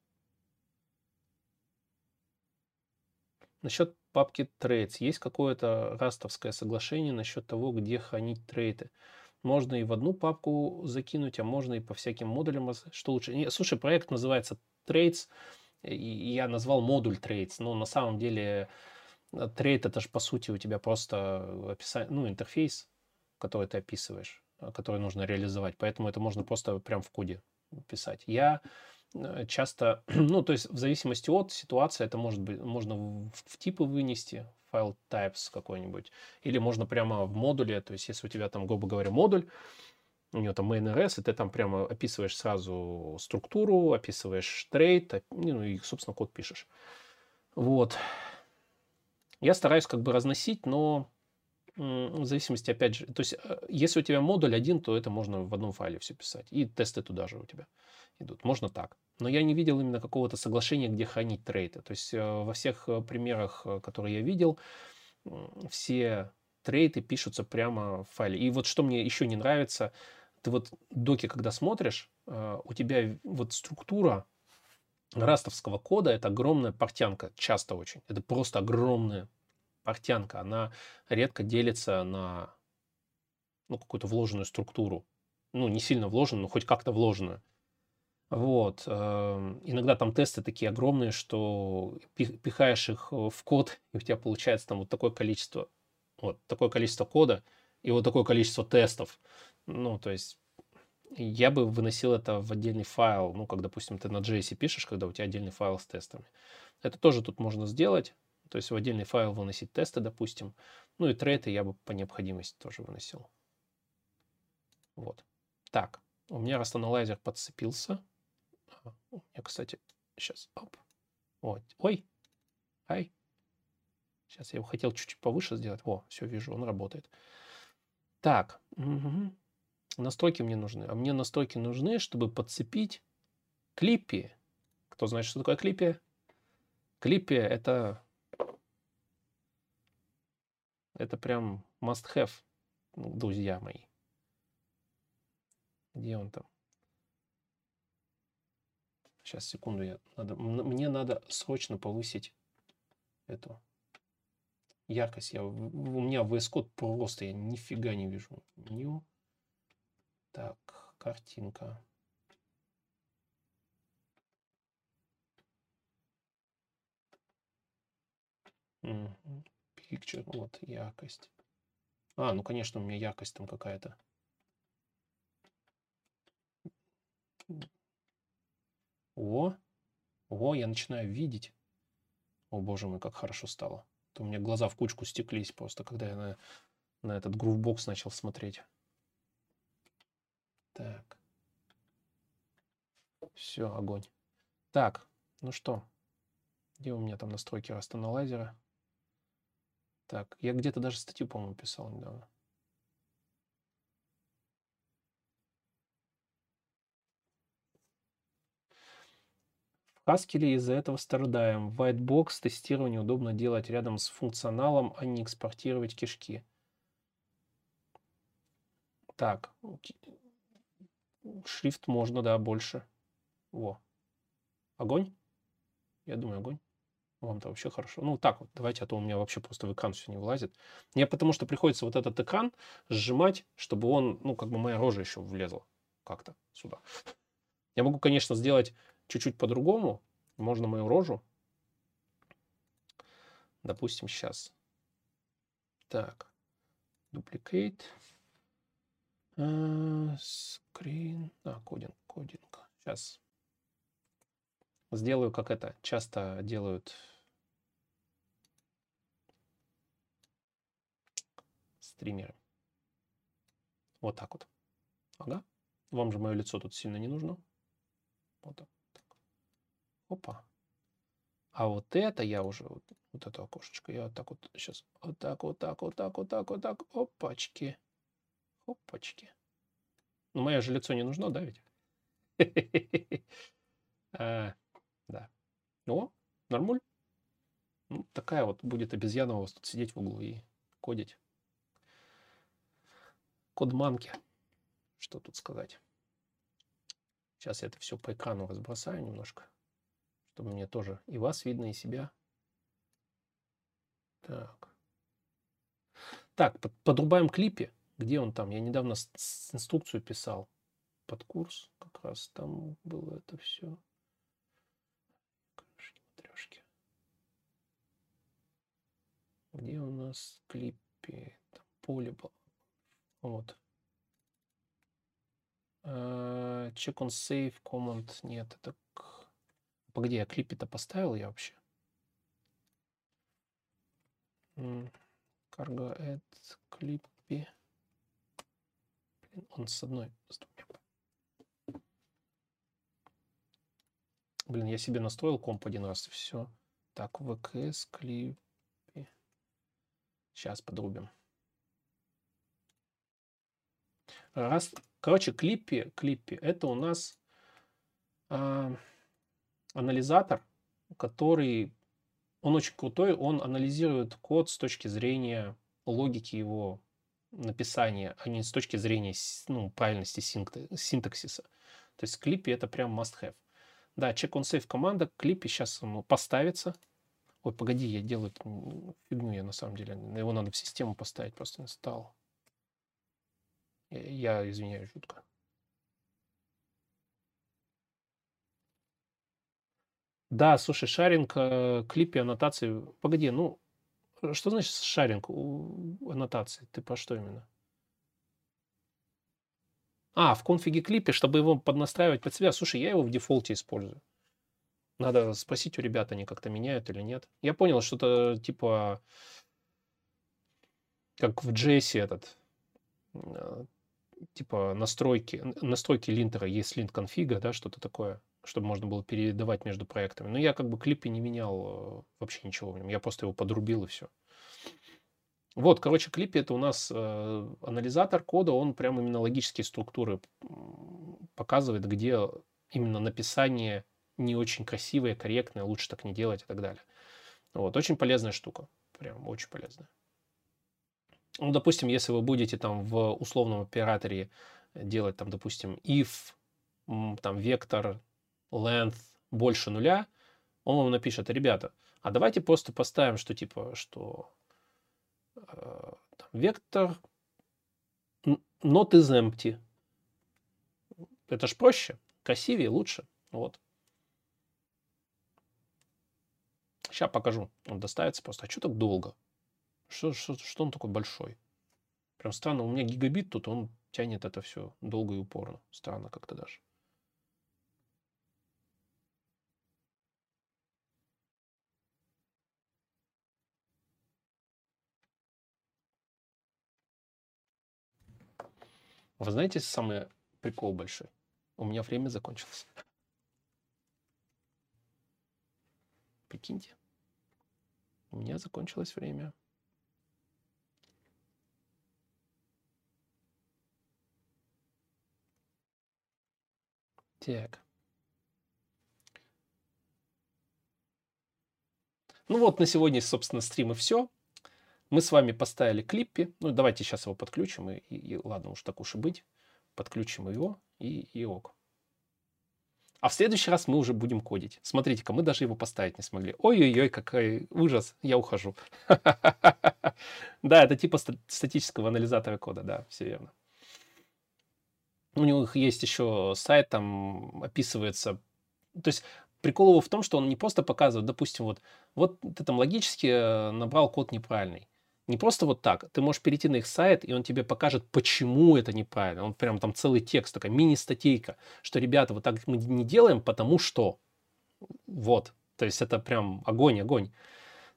Насчет папки Trades. Есть какое-то растовское соглашение насчет того, где хранить трейды. Можно и в одну папку закинуть, а можно и по всяким модулям. Что лучше? Не, слушай, проект называется Trades. Я назвал модуль Traits. Но на самом деле trait это же по сути у тебя просто описание, ну, интерфейс, который ты описываешь, который нужно реализовать. Поэтому это можно просто прям в коде писать. Я Э, часто, ну, то есть в зависимости от ситуации это может быть, можно в, в типы вынести, файл types какой-нибудь, или можно прямо в модуле, то есть если у тебя там, грубо говоря, модуль, у него там main.rs, и ты там прямо описываешь сразу структуру, описываешь trait, ну и, собственно, код пишешь. Вот. Я стараюсь как бы разносить, но в зависимости, опять же, то есть э, если у тебя модуль один, то это можно в одном файле все писать, и тесты туда же у тебя идут. Можно так. Но я не видел именно какого-то соглашения, где хранить трейды. То есть э, во всех э, примерах, которые я видел, все трейды пишутся прямо в файле. И вот что мне еще не нравится, ты вот доки, когда смотришь, у тебя вот структура растовского кода это огромная портянка, часто очень. Это просто огромная портянка. Она редко делится на ну, какую-то вложенную структуру. Ну, не сильно вложенную, но хоть как-то вложенную. Вот. Эм, иногда там тесты такие огромные, что пихаешь их э, в код, и у тебя получается там вот такое количество, вот такое количество кода и вот такое количество тестов. Ну, то есть я бы выносил это в отдельный файл, ну, как, допустим, ты на JS пишешь, когда у тебя отдельный файл с тестами. Это тоже тут можно сделать, то есть в отдельный файл выносить тесты, допустим. Ну и трейты я бы по необходимости тоже выносил. Вот. Так, у меня растаналайзер подцепился. У меня, кстати, сейчас, оп. Вот. Ой, ай. Сейчас я его хотел чуть-чуть повыше сделать. О, все, вижу, он работает. Так, угу. настройки мне нужны. А мне настройки нужны, чтобы подцепить клиппи. Кто знает, что такое клиппи? Клиппи это... Это прям must have, друзья мои. Где он там? Сейчас, секунду, я надо, мне надо срочно повысить эту яркость. Я, у меня VS Code просто, я нифига не вижу. New. Так, картинка. Picture, вот, яркость. А, ну, конечно, у меня яркость там какая-то. О, о, я начинаю видеть. О, боже мой, как хорошо стало. То у меня глаза в кучку стеклись просто, когда я на, на этот грувбокс начал смотреть. Так. Все, огонь. Так, ну что, где у меня там настройки растаналайзера? Так, я где-то даже статью, по-моему, писал недавно. В Haskell из-за этого страдаем. Whitebox тестирование удобно делать рядом с функционалом, а не экспортировать кишки. Так, шрифт можно, да, больше. Во. Огонь? Я думаю, огонь. Вам-то вообще хорошо. Ну, так вот, давайте, а то у меня вообще просто в экран все не влазит. Мне потому что приходится вот этот экран сжимать, чтобы он, ну, как бы моя рожа еще влезла как-то сюда. Я могу, конечно, сделать чуть-чуть по-другому. Можно мою рожу. Допустим, сейчас. Так. Duplicate. Скрин. А, кодинг, кодинг. Сейчас сделаю, как это часто делают стримеры. Вот так вот. Ага. Вам же мое лицо тут сильно не нужно. Вот так. Опа. А вот это я уже, вот, вот это окошечко, я вот так вот сейчас, вот так, вот так, вот так, вот так, вот так, опачки. Опачки. Ну, мое же лицо не нужно, да, ведь? а, да. О, нормуль. Ну, такая вот будет обезьяна у вас тут сидеть в углу и кодить. Код мамки. Что тут сказать? Сейчас я это все по экрану разбросаю немножко, чтобы мне тоже и вас видно, и себя. Так. Так, под, подрубаем клипе. Где он там? Я недавно с, с инструкцию писал под курс. Как раз там было это все. Матрешки. Где у нас клипе? Там поле было. Вот. Uh, check on save command. Нет, это... Погоди, я клипе-то поставил я вообще? Cargo add клипе. Блин, он с одной, с. Блин, я себе настроил комп один раз и все. Так, ВКС, клипе. Сейчас подрубим. Раз, короче, клиппи, клиппи, это у нас э, анализатор, который, он очень крутой, он анализирует код с точки зрения логики его написания, а не с точки зрения ну, правильности синтаксиса. То есть клиппи это прям must have. Да, check on save команда, клиппи сейчас поставится. Ой, погоди, я делаю фигню я на самом деле. Его надо в систему поставить, просто install. Я извиняюсь жутко. Да, слушай, шаринг, э, клипе аннотации. Погоди, ну, что значит шаринг у аннотации? Ты по что именно? А, в конфиге клипе, чтобы его поднастраивать под себя. Слушай, я его в дефолте использую. Надо спросить у ребят, они как-то меняют или нет. Я понял, что-то типа как в JS этот э, типа настройки, настройки линтера есть линт конфига, да, что-то такое, чтобы можно было передавать между проектами. Но я как бы клипе не менял э, вообще ничего в нем. Я просто его подрубил и все. Вот, короче, клипе это у нас э, анализатор кода, он прям именно логические структуры показывает, где именно написание не очень красивое, корректное, лучше так не делать и так далее. Вот, очень полезная штука, прям очень полезная. Ну, допустим, если вы будете там в условном операторе делать там, допустим, if, там, вектор, length больше нуля, он вам напишет, ребята, а давайте просто поставим, что типа, что э, там, вектор not is empty. Это ж проще, красивее, лучше. Вот. Сейчас покажу. Он доставится просто. А что так долго? Что, что, что он такой большой? Прям странно. У меня гигабит тут, он тянет это все долго и упорно. Странно как-то даже. Вы знаете самый прикол большой? У меня время закончилось. Прикиньте. У меня закончилось время. Так. Ну вот, на сегодня, собственно, стрим и все. Мы с вами поставили клиппи. Ну, давайте сейчас его подключим. И, и, и ладно, уж так уж и быть. Подключим его и, и ок. А в следующий раз мы уже будем кодить. Смотрите-ка, мы даже его поставить не смогли. Ой-ой-ой, какой ужас. Я ухожу. Да, это типа статического анализатора кода. Да, все верно. У них есть еще сайт, там описывается... То есть прикол его в том, что он не просто показывает, допустим, вот, вот ты там логически э, набрал код неправильный. Не просто вот так. Ты можешь перейти на их сайт, и он тебе покажет, почему это неправильно. Он прям там целый текст, такая мини-статейка, что, ребята, вот так мы не делаем, потому что... Вот. То есть это прям огонь, огонь.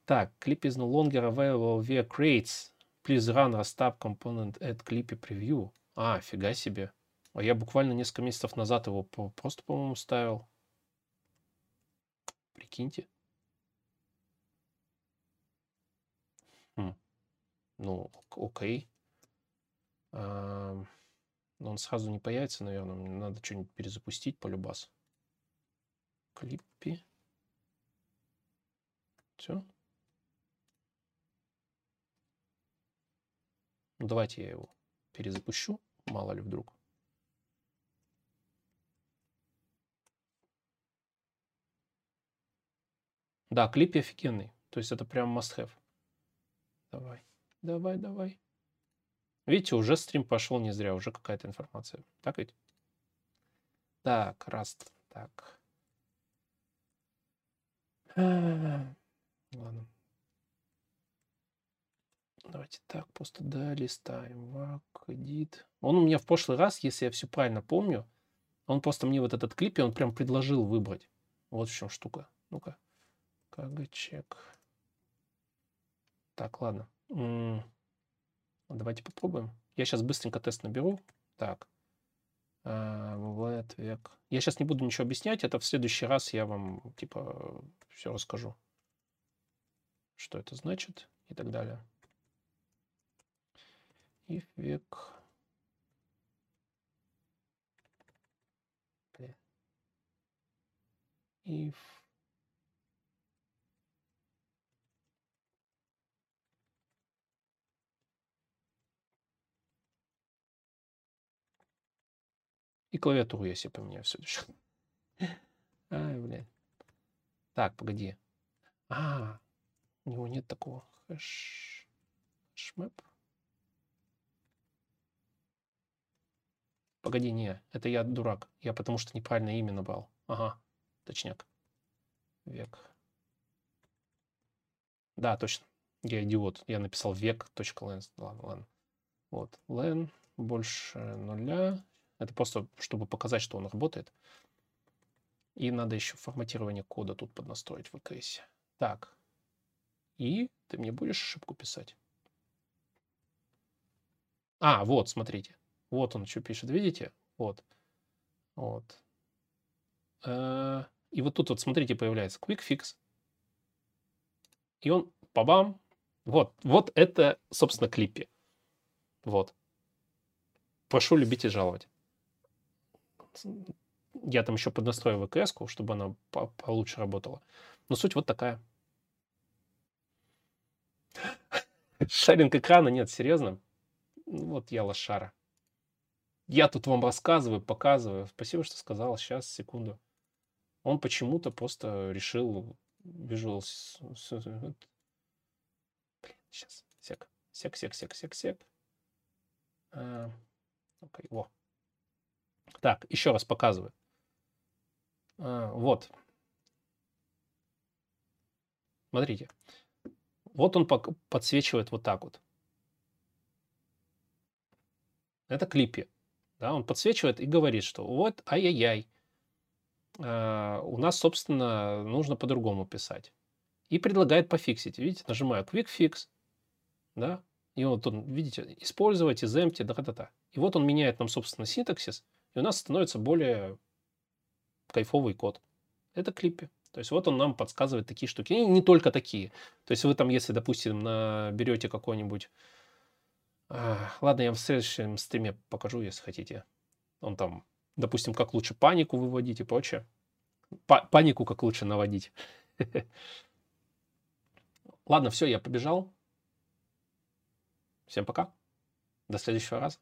Так, clip is no longer available via crates. Please run rastap component at clippy preview. А, фига себе. А я буквально несколько месяцев назад его просто, по-моему, ставил. Прикиньте. Хм. Ну, окей. А, но он сразу не появится, наверное. Мне надо что-нибудь перезапустить по любас. Клиппи. Все. Ну, давайте я его перезапущу. Мало ли вдруг. Да, клип офигенный. То есть это прям must have. Давай, давай, давай. Видите, уже стрим пошел не зря, уже какая-то информация. Так ведь? Так, раз, так. Ладно. Давайте так, просто долистаем. Вак, edit. Он у меня в прошлый раз, если я все правильно помню, он просто мне вот этот клип, и он прям предложил выбрать. Вот в чем штука. Ну-ка. КГ-чек. Так, ладно. Давайте попробуем. Я сейчас быстренько тест наберу. Так. Let век. Я сейчас не буду ничего объяснять. Это в следующий раз я вам, типа, все расскажу. Что это значит и так далее. If век. If И клавиатуру я себе поменяю в следующем. Ай, блядь. Так, погоди. А, у него нет такого хэш... Хэшмэп. Погоди, не, это я дурак. Я потому что неправильно имя набрал. Ага, точняк. Век. Да, точно. Я идиот. Я написал век. Ладно, ладно. Вот. Len больше нуля. Это просто, чтобы показать, что он работает. И надо еще форматирование кода тут поднастроить в EKS. Так. И ты мне будешь ошибку писать. А, вот, смотрите. Вот он что пишет. Видите? Вот. Вот. Э, и вот тут вот, смотрите, появляется Quick Fix. И он, бабам, вот, вот это, собственно, клиппи. Вот. Прошу любить и жаловать. Я там еще поднастроил ВКС, чтобы она по получше работала. Но суть вот такая. Шаринг экрана нет, серьезно? Вот я лошара. Я тут вам рассказываю, показываю. Спасибо, что сказал. Сейчас, секунду. Он почему-то просто решил Visual... Сейчас. Сек. Сек, сек, сек, сек, сек. А, окей, во. Так, еще раз показываю. А, вот. Смотрите. Вот он подсвечивает вот так вот. Это клипе. Да, он подсвечивает и говорит, что вот, ай-яй-яй, э, у нас, собственно, нужно по-другому писать. И предлагает пофиксить. Видите, нажимаю Quick Fix, да, и вот он, видите, использовать из empty, да-да-да. И вот он меняет нам, собственно, синтаксис, и у нас становится более кайфовый код. Это клипе. То есть вот он нам подсказывает такие штуки. И не только такие. То есть вы там, если, допустим, берете какой-нибудь... А, ладно, я вам в следующем стриме покажу, если хотите. Он там, допустим, как лучше панику выводить и прочее. Па панику как лучше наводить. Ладно, все, я побежал. Всем пока. До следующего раза.